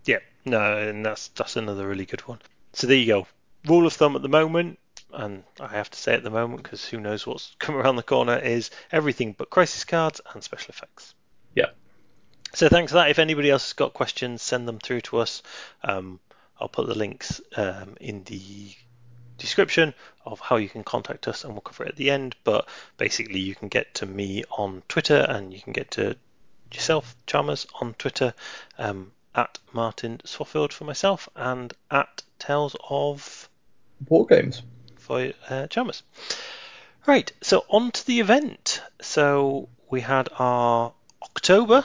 Yeah, no, and that's that's another really good one. So there you go. Rule of thumb at the moment, and I have to say at the moment because who knows what's (laughs) coming around the corner, is everything but crisis cards and special effects. Yeah. So thanks for that. If anybody else has got questions, send them through to us. Um, I'll put the links um, in the description of how you can contact us, and we'll cover it at the end. But basically, you can get to me on Twitter, and you can get to yourself, Chalmers, on Twitter um, at Martin Swaffield for myself, and at Tales of war games. for uh, Chalmers. Right, so on to the event. So we had our October.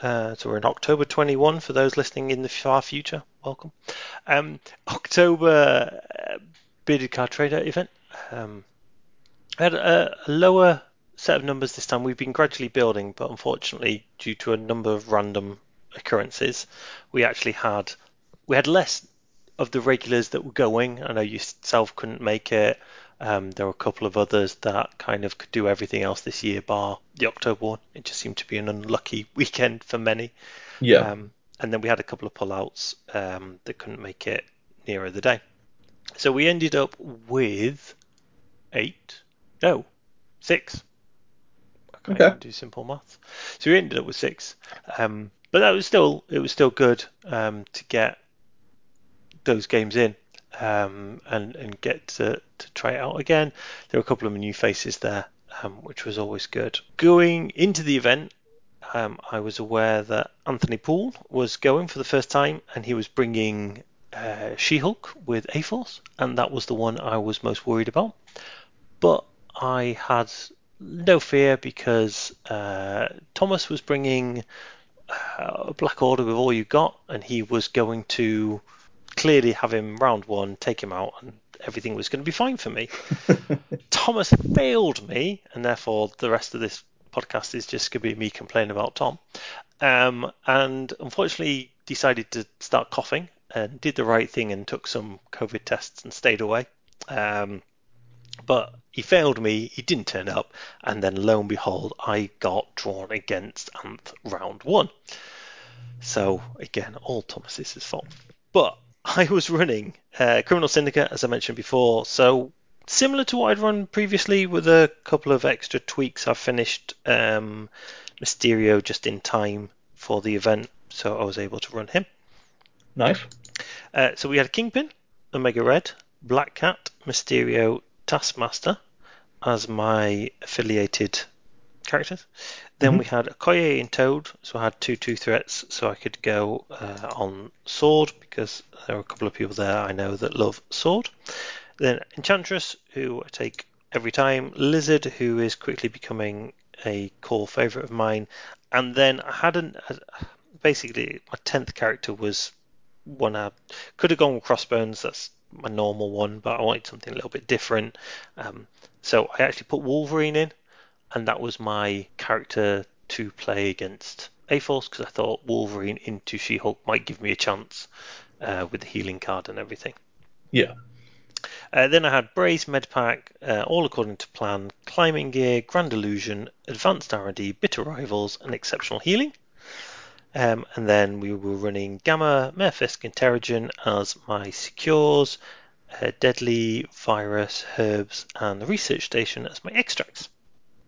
Uh, so we're in October 21 for those listening in the far future. Welcome. Um, October uh, bearded card trader event. Um, I had a, a lower set of numbers this time. We've been gradually building, but unfortunately, due to a number of random occurrences, we actually had we had less of the regulars that were going. I know yourself couldn't make it. Um, there were a couple of others that kind of could do everything else this year, bar the October one. It just seemed to be an unlucky (laughs) weekend for many. Yeah. Um, and then we had a couple of pullouts um, that couldn't make it nearer the day. So we ended up with eight, no, six. I can't Okay. do simple maths. So we ended up with six. Um, but that was still it was still good um, to get those games in um, and and get to, to try it out again. There were a couple of new faces there, um, which was always good. Going into the event, um, I was aware that Anthony Poole was going for the first time, and he was bringing uh, She-Hulk with A-Force, and that was the one I was most worried about. But I had no fear because uh, Thomas was bringing uh, Black Order with all you got, and he was going to clearly have him round one, take him out, and everything was going to be fine for me. (laughs) Thomas failed me, and therefore the rest of this podcast is just going to be me complaining about Tom. Um, and unfortunately, decided to start coughing and did the right thing and took some COVID tests and stayed away. Um, but he failed me, he didn't turn up, and then lo and behold, I got drawn against Anth round one. So, again, all Thomas's fault. But I was running uh, Criminal Syndicate, as I mentioned before, so similar to what I'd run previously with a couple of extra tweaks. I finished um, Mysterio just in time for the event, so I was able to run him. Nice. Uh, so we had Kingpin, Omega Red, Black Cat, Mysterio, Taskmaster as my affiliated characters. Then Mhm. we had Okoye and Toad, so I had two two threats, so I could go uh, on Sword because there are a couple of people there I know that love Sword. Then Enchantress, who I take every time. Lizard, who is quickly becoming a core favourite of mine. And then I hadn't. Basically, my tenth character was one I could have gone with Crossbones. That's my normal one, but I wanted something a little bit different. Um, so I actually put Wolverine in, and that was my character to play against A Force because I thought Wolverine into She Hulk might give me a chance uh, with the healing card and everything. Yeah. Uh, then I had Brace, Medpack, uh, all according to plan, Climbing Gear, Grand Illusion, Advanced R&D, Bitter Rivals, and Exceptional Healing. Um, and then we were running Gamma, Merfisk, and Terrigen as my secures, uh, Deadly, Virus, Herbs, and the Research Station as my extracts.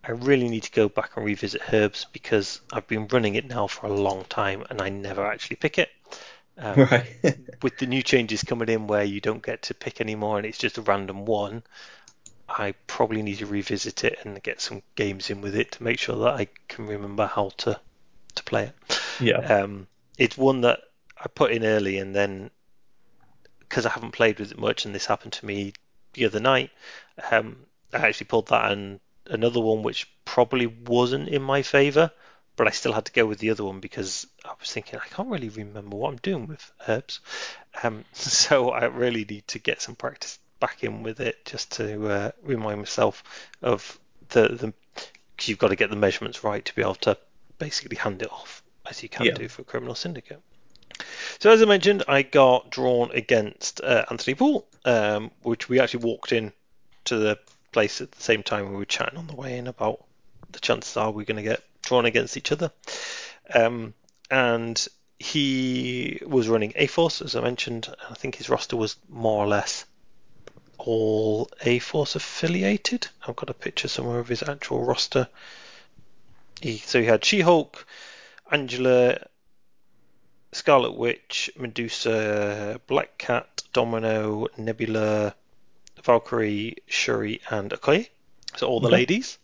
I really need to go back and revisit Herbs because I've been running it now for a long time and I never actually pick it. Um, (laughs) Right. (laughs) with the new changes coming in where you don't get to pick anymore and it's just a random one, I probably need to revisit it and get some games in with it to make sure that I can remember how to to play it. Yeah. Um, it's one that I put in early and then because I haven't played with it much and this happened to me the other night, um, I actually pulled that and another one which probably wasn't in my favour, but I still had to go with the other one because I was thinking I can't really remember what I'm doing with herbs. Um, (laughs) so I really need to get some practice back in with it just to uh, remind myself of the the because you've got to get the measurements right to be able to basically hand it off as you can Yeah. do for Criminal Syndicate. So as I mentioned, I got drawn against uh, Anthony Poole, um, which we actually walked in to the place at the same time we were chatting on the way in about the chances are we're going to get drawn against each other. Um, and he was running A Force, as I mentioned. I think his roster was more or less all A Force affiliated. I've got a picture somewhere of his actual roster. He, so he had She Hulk, Angela, Scarlet Witch, Medusa, Black Cat, Domino, Nebula, Valkyrie, Shuri, and Okoye. So all the Okay. ladies.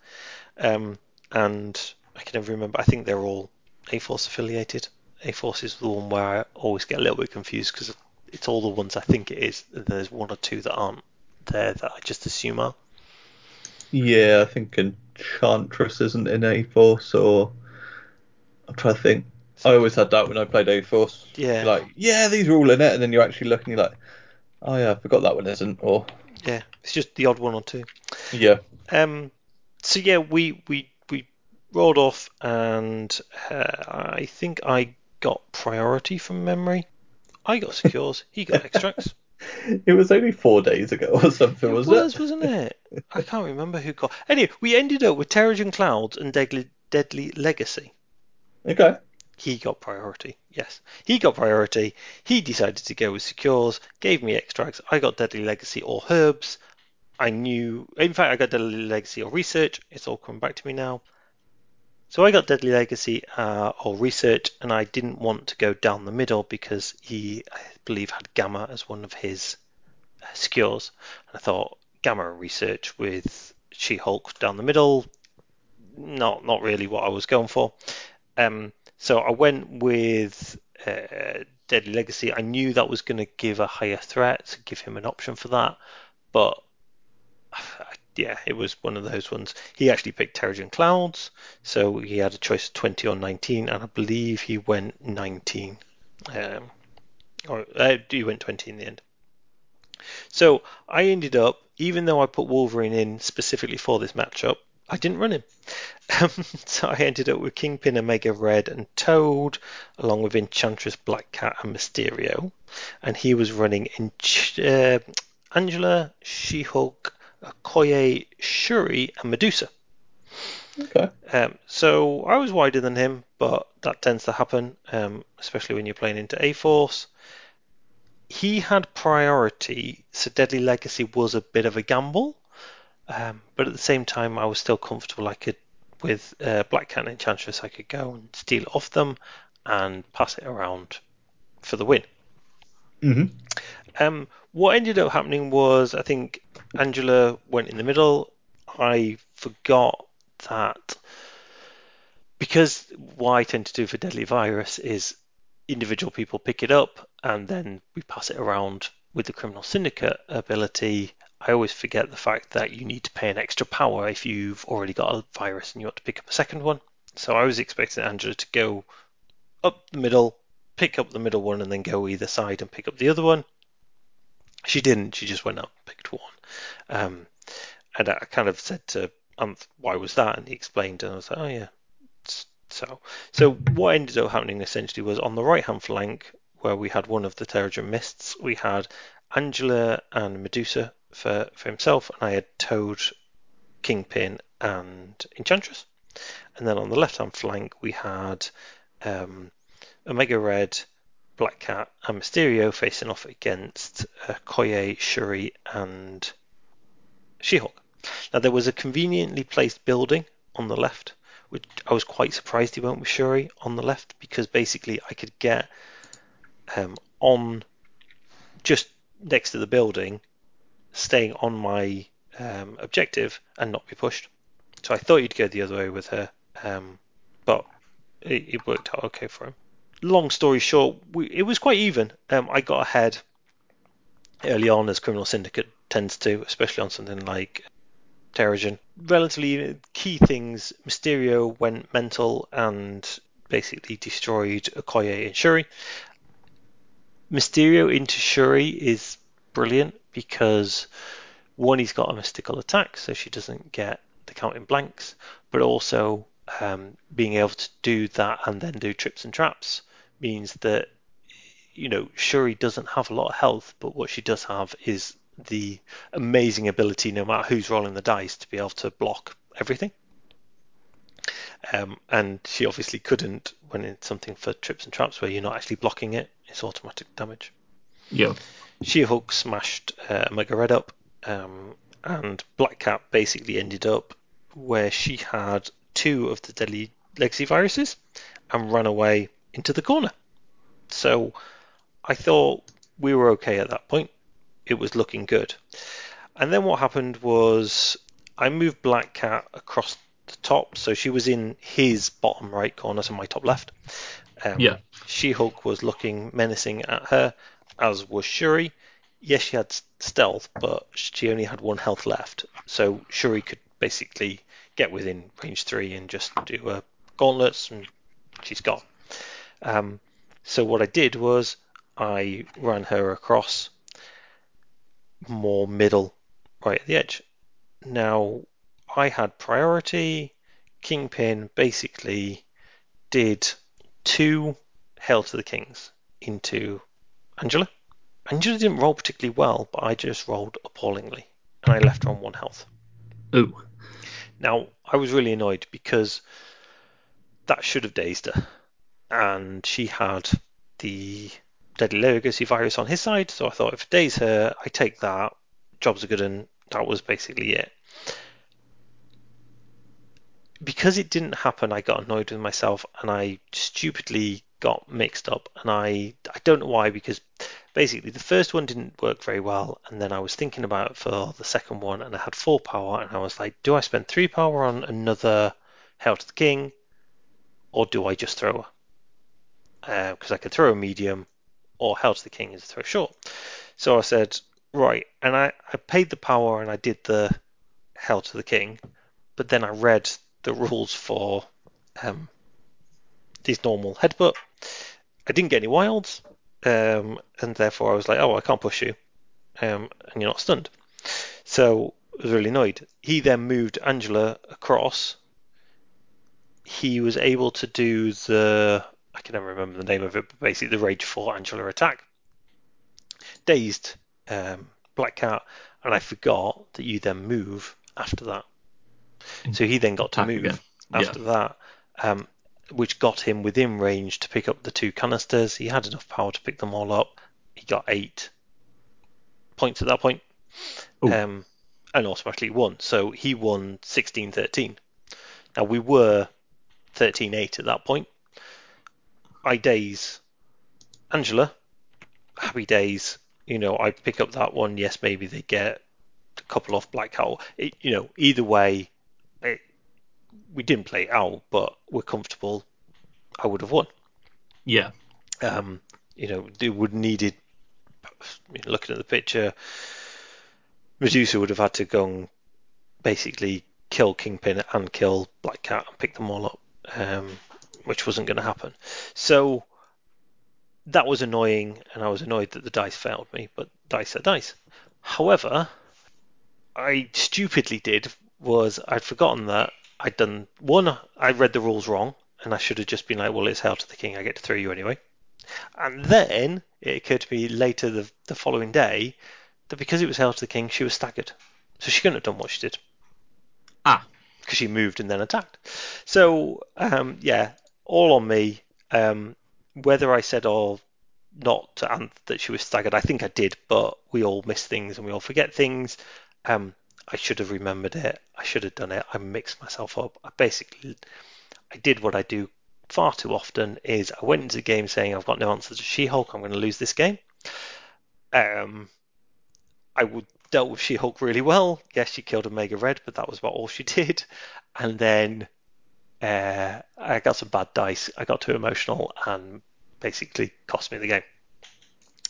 Um, and I can never remember. I think they're all A Force affiliated. A Force is the one where I always get a little bit confused because it's all the ones I think it is. There's one or two that aren't there that I just assume are. Yeah, I think Enchantress isn't in A Force, or I'm trying to think. I always had that when I played A Force. Yeah. Like, yeah, these are all in it, and then you're actually looking, you're like, oh yeah, I forgot that one isn't, or Yeah, it's just the odd one or two. yeah, Um, so yeah, we we we rolled off, and uh, I think I got priority from memory. I got secures. he got (laughs) extracts. it was only four days ago or something, It was was, it? wasn't it? I can't remember who got. Anyway, we ended up with Terrigen Clouds and Deadly, Deadly Legacy. Okay. He got priority. Yes, he got priority. He decided to go with secures. Gave me extracts. I got Deadly Legacy or herbs. I knew. In fact, I got Deadly Legacy or research. It's all coming back to me now. So I got Deadly Legacy uh, or research, and I didn't want to go down the middle because he, I believe, had Gamma as one of his uh, secures. And I thought Gamma research with She-Hulk down the middle, not not really what I was going for. Um, so I went with uh, Deadly Legacy. I knew that was going to give a higher threat, give him an option for that, but (sighs) yeah, it was one of those ones. He actually picked Terrigen Clouds, so he had a choice of 20 or 19, and I believe he went 19. Um, or uh, he went 20 in the end. So I ended up, even though I put Wolverine in specifically for this matchup, I didn't run him. (laughs) Um, so I ended up with Kingpin, Omega Red, and Toad, along with Enchantress, Black Cat, and Mysterio. And he was running in uh, Angela, She-Hulk, Okoye, Shuri, and Medusa. Okay. Um, so I was wider than him, but that tends to happen, um, especially when you're playing into A Force. He had priority, so Deadly Legacy was a bit of a gamble, um, but at the same time, I was still comfortable. I could, with uh, Black Cat and Enchantress, I could go and steal it off them and pass it around for the win. hmm Um, what ended up happening was I think Angela went in the middle. I forgot that because what I tend to do for Deadly Virus is individual people pick it up and then we pass it around with the Criminal Syndicate ability. I always forget the fact that you need to pay an extra power if you've already got a virus and you want to pick up a second one. So I was expecting Angela to go up the middle, pick up the middle one, and then go either side and pick up the other one. She didn't. She just went up, and picked one. Um, and I kind of said to um, why was that? And he explained, and I was like, oh yeah. So, so what ended up happening essentially was on the right hand flank where we had one of the Terrigen Mists, we had Angela and Medusa for, for himself, and I had Toad, Kingpin, and Enchantress. And then on the left hand flank we had um, Omega Red, Black Cat, and Mysterio facing off against uh, Koye, Shuri, and She-Hulk. Now there was a conveniently placed building on the left, which I was quite surprised he went with Shuri on the left because basically I could get um, on just next to the building, staying on my um, objective and not be pushed. So I thought you'd go the other way with her, um, but it, it, worked out okay for him. Long story short, we, it was quite even. Um, I got ahead early on, as Criminal Syndicate tends to, especially on something like Terrigen. Relatively key things Mysterio went mental and basically destroyed Okoye and Shuri. Mysterio into Shuri is brilliant because one, he's got a mystical attack, so she doesn't get the counting blanks, but also um, being able to do that and then do trips and traps means that you know Shuri doesn't have a lot of health, but what she does have is the amazing ability, no matter who's rolling the dice, to be able to block everything. Um, and she obviously couldn't when it's something for trips and traps where you're not actually blocking it; it's automatic damage. Yeah. She-Hulk smashed uh, Mega Red up, um, and Black Cat basically ended up where she had two of the deadly legacy viruses and ran away into the corner. So I thought we were okay at that point. It was looking good. And then what happened was I moved Black Cat across the top, so she was in his bottom right corner, so my top left. Um, Yeah. She Hulk was looking menacing at her, as was Shuri. Yes, she had stealth, but she only had one health left, so Shuri could basically get within range three and just do a gauntlets, and she's gone. Um, so what I did was I ran her across more middle, right at the edge. Now I had priority. Kingpin basically did two Hail to the Kings into Angela. Angela didn't roll particularly well, but I just rolled appallingly, and I left her on one health. Ooh. Now I was really annoyed because that should have dazed her, and she had the deadly legacy virus on his side. So I thought if it daze her, I take that. Jobs are good, and that was basically it because it didn't happen, I got annoyed with myself and I stupidly got mixed up. And I I don't know why because basically the first one didn't work very well, and then I was thinking about it for the second one, and I had four power, and I was like, do I spend three power on another Hail to the King, or do I just throw? Because uh, I could throw a medium, or Hail to the King is a throw short. So I said, right, and I, I paid the power and I did the Hail to the King, but then I read the rules for um, these normal headbutt. I didn't get any wilds, um, and therefore I was like, oh, I can't push you, um, and you're not stunned. So I was really annoyed. He then moved Angela across. He was able to do the I can never remember the name of it, but basically the Rage 4 Angela attack. Dazed um, Black Cat, and I forgot that you then move after that. So he then got to move again. after yeah. that, um, which got him within range to pick up the two canisters. He had enough power to pick them all up. He got eight points at that point, um, and automatically won. So he won 16-13. Now we were 13-8 at that point. I daze Angela, happy days. You know, I pick up that one. Yes, maybe they get a couple off Black Hole. It, you know, either way, we didn't play out, but we're comfortable. I would have won. Yeah. Um, you know, they would needed. Looking at the picture, Medusa would have had to go and basically kill Kingpin and kill Black Cat and pick them all up, um, which wasn't going to happen. So that was annoying, and I was annoyed that the dice failed me. But dice are dice. However, I stupidly did was I'd forgotten that I'd done one. I read the rules wrong, and I should have just been like, "Well, it's Hail to the King. I get to throw you anyway." And then it occurred to me later the, the following day that because it was Hail to the King, she was staggered, so she couldn't have done what she did. Ah, because she moved and then attacked. So um, yeah, all on me. Um, whether I said or not to Anth that she was staggered, I think I did, but we all miss things and we all forget things. Um, I should have remembered it. I should have done it. I mixed myself up. I basically I did what I do far too often is I went into the game saying I've got no answer to She-Hulk. I'm going to lose this game. Um, I would dealt with She-Hulk really well. Yes, she killed Omega Red, but that was about all she (laughs) did. And then uh, I got some bad dice. I got too emotional and basically cost me the game.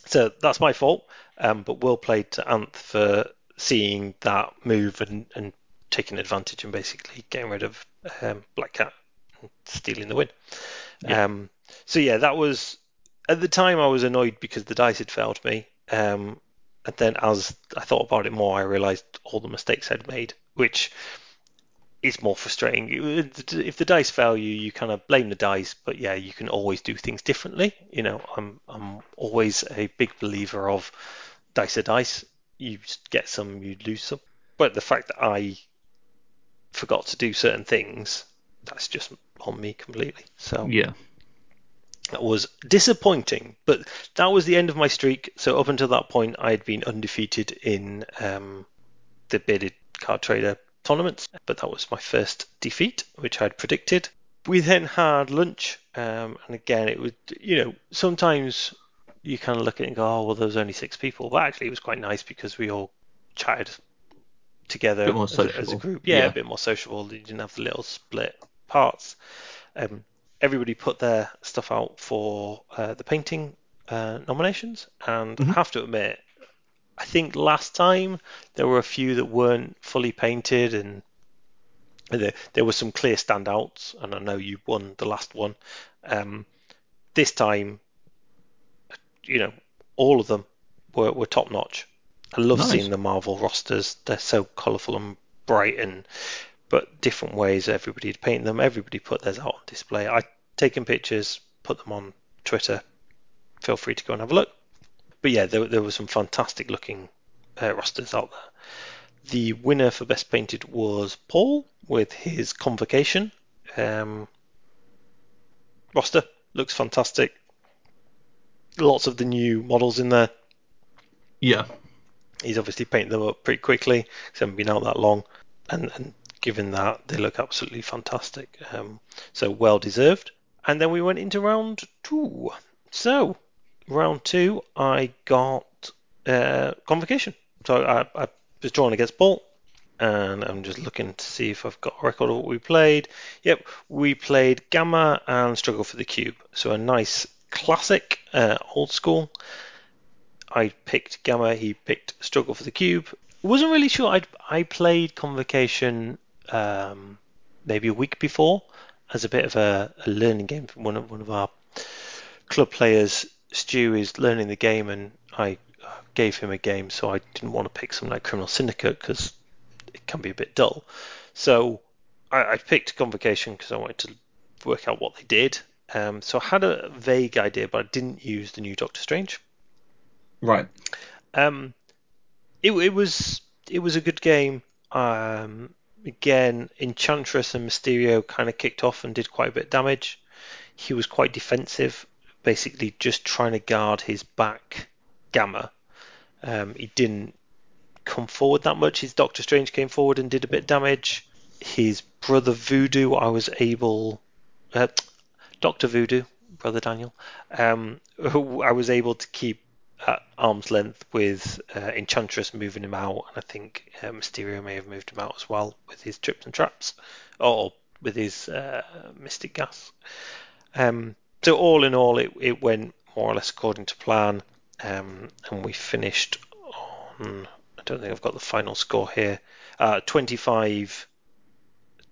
So that's my fault. Um, but well played to Anth for seeing that move and, and taking advantage and basically getting rid of um, Black Cat and stealing the win. Yeah. Um, so yeah, that was at the time I was annoyed because the dice had failed me. Um, and then as I thought about it more, I realised all the mistakes I'd made, which is more frustrating. If the dice fail you, you kind of blame the dice, but yeah, you can always do things differently. You know, I'm I'm always a big believer of dice are dice you get some, you lose some. But the fact that I forgot to do certain things, that's just on me completely. So yeah, that was disappointing. But that was the end of my streak. So up until that point, I had been undefeated in um, the bearded card trader tournaments. But that was my first defeat, which I'd predicted. We then had lunch, um, and again, it was you know sometimes you kind of look at it and go, oh, well, there was only six people. But actually, it was quite nice because we all chatted together as a, as, a, group. Yeah, yeah, a bit more sociable. You didn't have the little split parts. Um, everybody put their stuff out for uh, the painting uh, nominations, and mm-hmm. I have to admit, I think last time there were a few that weren't fully painted, and There, there were some clear standouts, and I know you won the last one. Um, this time, you know, all of them were, were top notch. I love Nice. seeing the Marvel rosters. They're so colourful and bright, and but different ways everybody had painted them. Everybody put theirs out on display. I taken pictures, put them on Twitter. Feel free to go and have a look. But yeah, there, there were some fantastic looking uh, rosters out there. The winner for best painted was Paul with his Convocation um, roster. Looks fantastic. Lots of the new models in there. Yeah. He's obviously painted them up pretty quickly because they haven't been out that long, and, and given that they look absolutely fantastic. Um, so well deserved. And then we went into round two. So round two, I got uh, convocation. So I, I was drawn against Bolt, and I'm just looking to see if I've got a record of what we played. Yep, we played Gamma and Struggle for the Cube. So a nice classic, uh, old school. I picked Gamma, he picked Struggle for the Cube. Wasn't really sure. I I played Convocation um, maybe a week before as a bit of a, a learning game. One of one of our club players, Stu, is learning the game, and I gave him a game, so I didn't want to pick something like Criminal Syndicate because it can be a bit dull. So I, I picked Convocation because I wanted to work out what they did. Um, so I had a vague idea, but I didn't use the new Doctor Strange. Right. Um, it, it was it was a good game. Um, again, Enchantress and Mysterio kind of kicked off and did quite a bit of damage. He was quite defensive, basically just trying to guard his back Gamma. Um, he didn't come forward that much. His Doctor Strange came forward and did a bit of damage. His brother Voodoo, I was able, uh, Doctor Voodoo, brother Daniel, um, who I was able to keep at arm's length with uh, Enchantress moving him out, and I think uh, Mysterio may have moved him out as well with his trips and traps, or with his uh, Mystic Gas. Um, so all in all, it, it went more or less according to plan, um, and we finished on. I don't think I've got the final score here. Uh, 25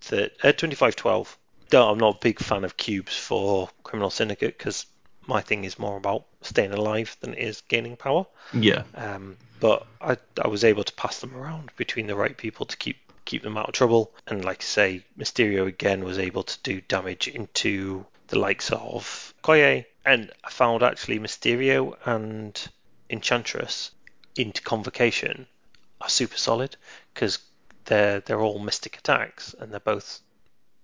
th- uh, 25 12. No, I'm not a big fan of cubes for Criminal Syndicate because my thing is more about staying alive than it is gaining power. Yeah. Um, but I, I was able to pass them around between the right people to keep keep them out of trouble. And like I say, Mysterio again was able to do damage into the likes of Koye. And I found actually Mysterio and Enchantress into Convocation are super solid because they're they're all Mystic attacks and they're both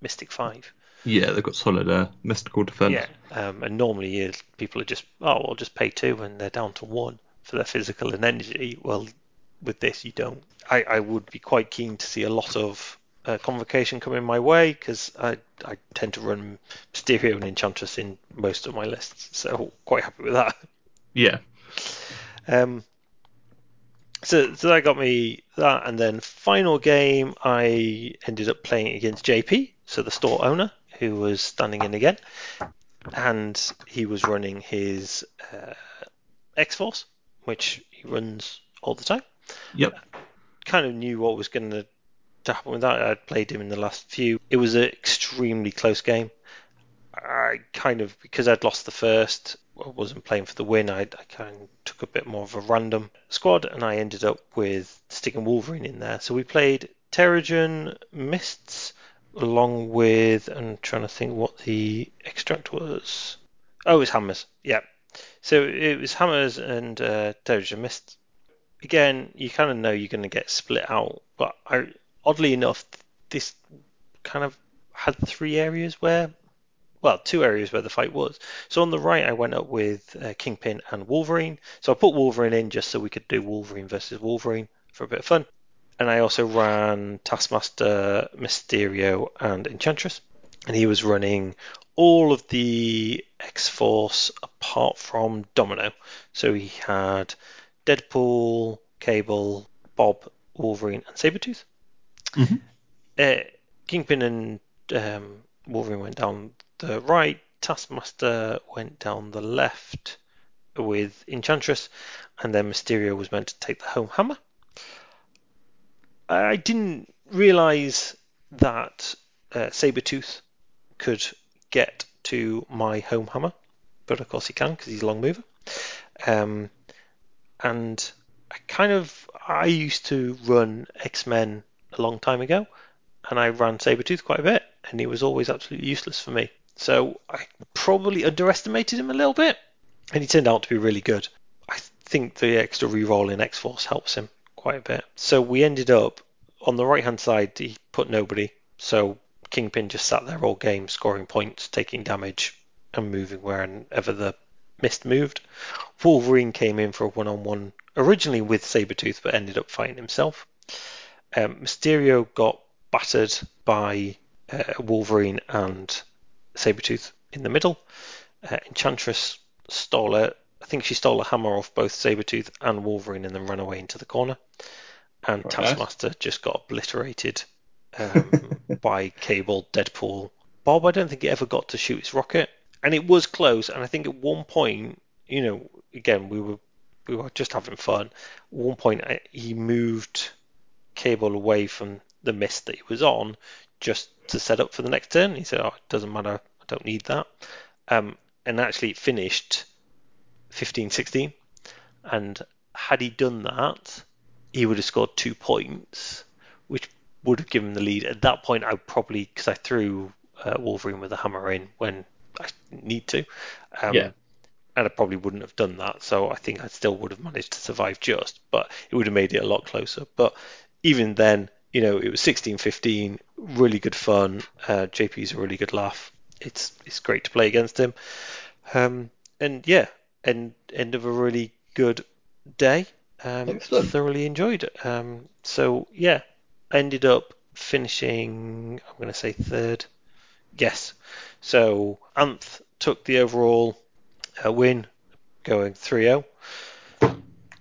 Mystic five. Yeah, they've got solid uh, mystical defense. Yeah, um, and normally uh, people are just oh, I'll just pay two and they're down to one for their physical and energy. Well, with this you don't. I, I would be quite keen to see a lot of uh, convocation coming my way because I I tend to run Mysterio and Enchantress in most of my lists, so quite happy with that. Yeah. Um, so, so that got me that, and then final game, I ended up playing against JP, so the store owner, who was standing in again, and he was running his uh, X Force, which he runs all the time. Yep. Kind of knew what was going to happen with that. I'd played him in the last few. It was an extremely close game. I kind of because I'd lost the first, I wasn't playing for the win. I, I kind of took a bit more of a random squad, and I ended up with sticking Wolverine in there. So we played Terrigen Mists along with I'm trying to think what the extract was. Oh, it was Hammers. Yeah. So it was Hammers and uh, Terrigen Mists. Again, you kind of know you're going to get split out, but I, oddly enough, this kind of had three areas where well, two areas where the fight was. So on the right, I went up with uh, Kingpin and Wolverine. So I put Wolverine in just so we could do Wolverine versus Wolverine for a bit of fun. And I also ran Taskmaster, Mysterio, and Enchantress. And he was running all of the X Force apart from Domino. So he had Deadpool, Cable, Bob, Wolverine, and Sabretooth. hmm Uh, Kingpin and um, Wolverine went down the right, Taskmaster went down the left with Enchantress, and then Mysterio was meant to take the home hammer. I didn't realize that uh, Sabretooth could get to my home hammer, but of course he can because he's a long mover. Um, and I kind of I used to run X Men a long time ago, and I ran Sabretooth quite a bit, and he was always absolutely useless for me. So I probably underestimated him a little bit, and he turned out to be really good. I think the extra reroll in X Force helps him quite a bit. So we ended up on the right hand side, he put nobody. So Kingpin just sat there all game, scoring points, taking damage, and moving wherever the mist moved. Wolverine came in for a one on one, originally with Sabretooth, but ended up fighting himself. Um, Mysterio got battered by uh, Wolverine and Sabretooth in the middle. Uh, Enchantress stole it. I think she stole a hammer off both Sabretooth and Wolverine and then ran away into the corner. And Taskmaster just got obliterated um, (laughs) by Cable, Deadpool. Bob, I don't think he ever got to shoot his rocket. And it was close. And I think at one point, you know, again, we were we were just having fun. At one point, he moved Cable away from the mist that he was on just to set up for the next turn. He said, "Oh, it doesn't matter. I don't need that." Um, and actually, it finished 15-16. And had he done that, he would have scored two points, which would have given the lead. At that point, I probably because I threw uh, Wolverine with a hammer in when I need to. Um, yeah. And I probably wouldn't have done that, so I think I still would have managed to survive just, but it would have made it a lot closer. But even then, you know, it was 16-15, really good fun. Uh, JP's a really good laugh. It's it's great to play against him. Um, and yeah, end end of a really good day. Um, Excellent. thoroughly enjoyed it. Um, so yeah, ended up finishing. I'm going to say third. Yes. So Anth took the overall uh, win, going 3-0.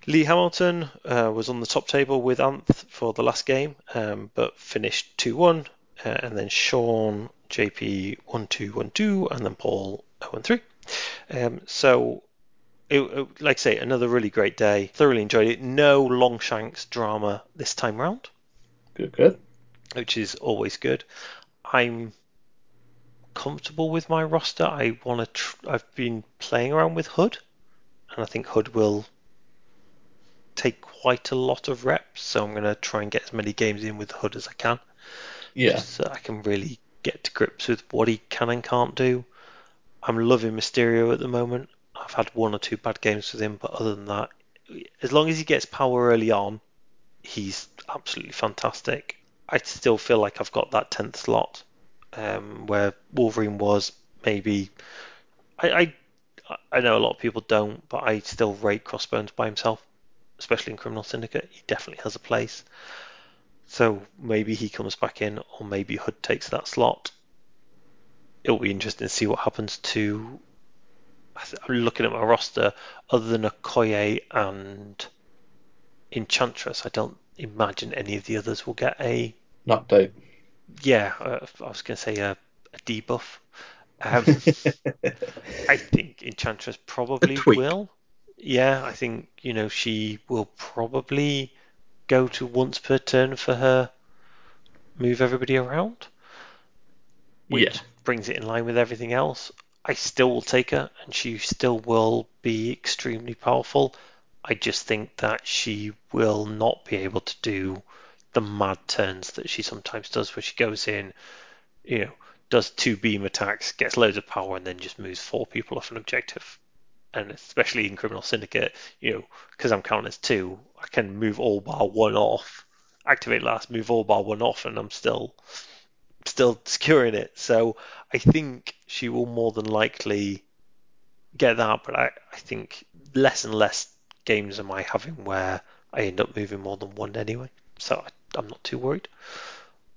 Lee Hamilton uh, was on the top table with Anth for the last game, um, but finished 2-1. Uh, and then Sean, JP 1-2, 1-2, and then Paul 0-3. Um, so it, it, like I say, another really great day. Thoroughly enjoyed it. No Longshanks drama this time round. Good, good. Which is always good. I'm comfortable with my roster. I want to. Tr- I've been playing around with Hood, and I think Hood will take quite a lot of reps. So I'm going to try and get as many games in with Hood as I can. Yeah. Just so I can really get to grips with what he can and can't do. I'm loving Mysterio at the moment. I've had one or two bad games with him, but other than that, as long as he gets power early on, he's absolutely fantastic. I still feel like I've got that tenth slot um, where Wolverine was maybe. I, I I know a lot of people don't, but I still rate Crossbones by himself, especially in Criminal Syndicate. He definitely has a place. So maybe he comes back in, or maybe Hood takes that slot. It'll be interesting to see what happens to. I'm looking at my roster. Other than Okoye and Enchantress, I don't imagine any of the others will get a An update. Yeah, uh, I was going to say a, a debuff. Um, (laughs) I think Enchantress probably will. Yeah, I think you know she will probably go to once per turn for her move everybody around, which yeah. brings it in line with everything else. I still will take her, and she still will be extremely powerful. I just think that she will not be able to do the mad turns that she sometimes does, where she goes in, you know, does two beam attacks, gets loads of power, and then just moves four people off an objective. And especially in Criminal Syndicate, you know, because I'm counting as two, I can move all bar one off, activate last, move all bar one off, and I'm still still securing it. So I think she will more than likely get that, but I, I think less and less games am I having where I end up moving more than one anyway. So I, I'm not too worried.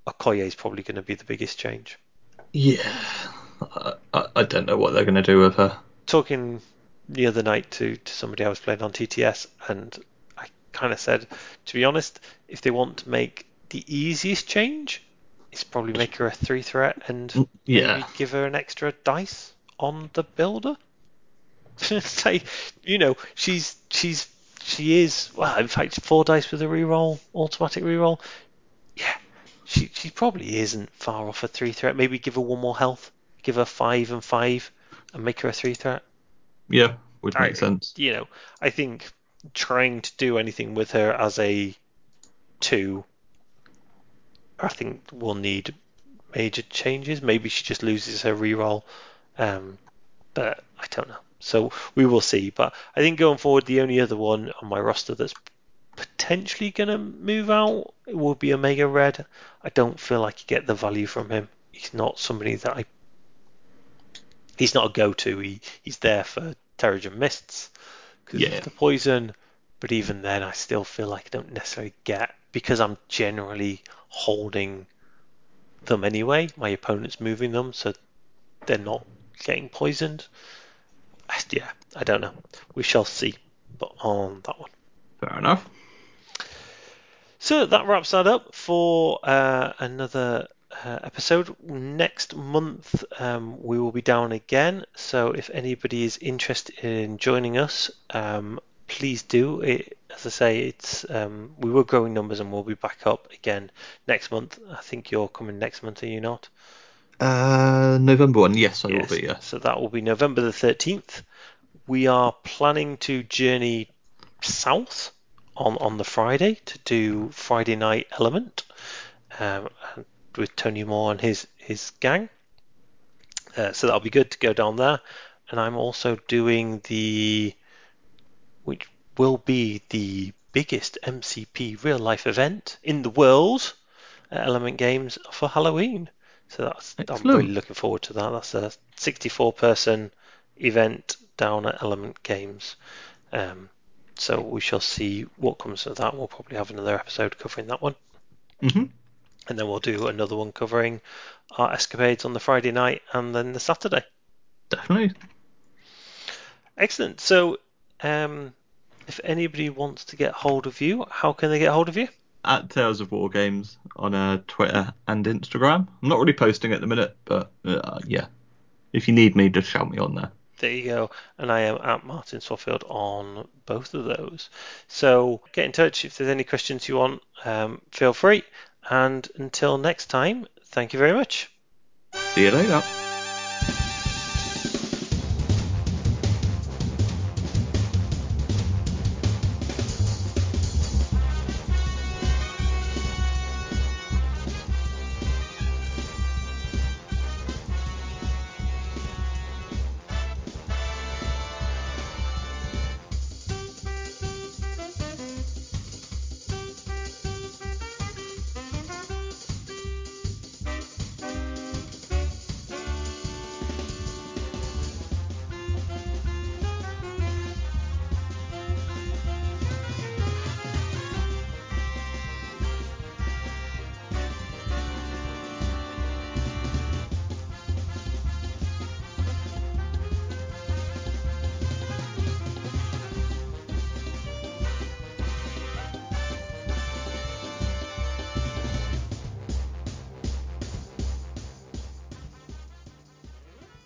Okoye is probably going to be the biggest change. Yeah, I, I don't know what they're going to do with her. Talking the other night to, to somebody I was playing on TTS, and I kind of said, to be honest, if they want to make the easiest change, it's probably make her a three threat and mm, yeah. maybe give her an extra dice on the builder. (laughs) Say, you know, she's she's she is well, in fact, four dice with a reroll, automatic reroll. Yeah, she she probably isn't far off a three threat. Maybe give her one more health, give her five and five, and make her a three threat. Yeah, would make I- sense. You know, I think trying to do anything with her as a two, I think will need major changes. Maybe she just loses her reroll, um, but I don't know. So we will see. But I think going forward, the only other one on my roster that's potentially going to move out will be Omega Red. I don't feel like you get the value from him. He's not somebody that I. He's not a go-to. He he's there for Terrigen Mists because Yeah. of the poison. But even then, I still feel like I don't necessarily get because I'm generally holding them anyway. My opponent's moving them, so they're not getting poisoned. Yeah, I don't know. We shall see. But on that one. Fair enough. So that wraps that up for uh, another uh, episode. Next month um, we will be down again. So if anybody is interested in joining us, um, please do. It, as I say, it's um, we were growing numbers and we'll be back up again next month. I think you're coming next month, are you not? Uh, November one. Yes, I Yes. will be. Yes. So that will be November the 13th. We are planning to journey south on, on the Friday to do Friday Night Element um, and with Tony Moore and his, his gang. Uh, so that'll be good to go down there. And I'm also doing the, which will be the biggest MCP real life event in the world at Element Games for Halloween. So that's I'm really looking forward to that. That's a 64 person event down at Element Games. Um, so we shall see what comes of that. We'll probably have another episode covering that one, hmm and then we'll do another one covering our escapades on the Friday night and then the Saturday. Definitely. Excellent. So, um, if anybody wants to get hold of you, how can they get hold of you? At Tales of War Games on uh, Twitter and Instagram. I'm not really posting at the minute, but uh, yeah. If you need me, just shout me on there. There you go. And I am at Martin Swaffield on both of those. So get in touch if there's any questions you want. Um, feel free. And until next time, thank you very much. See you later.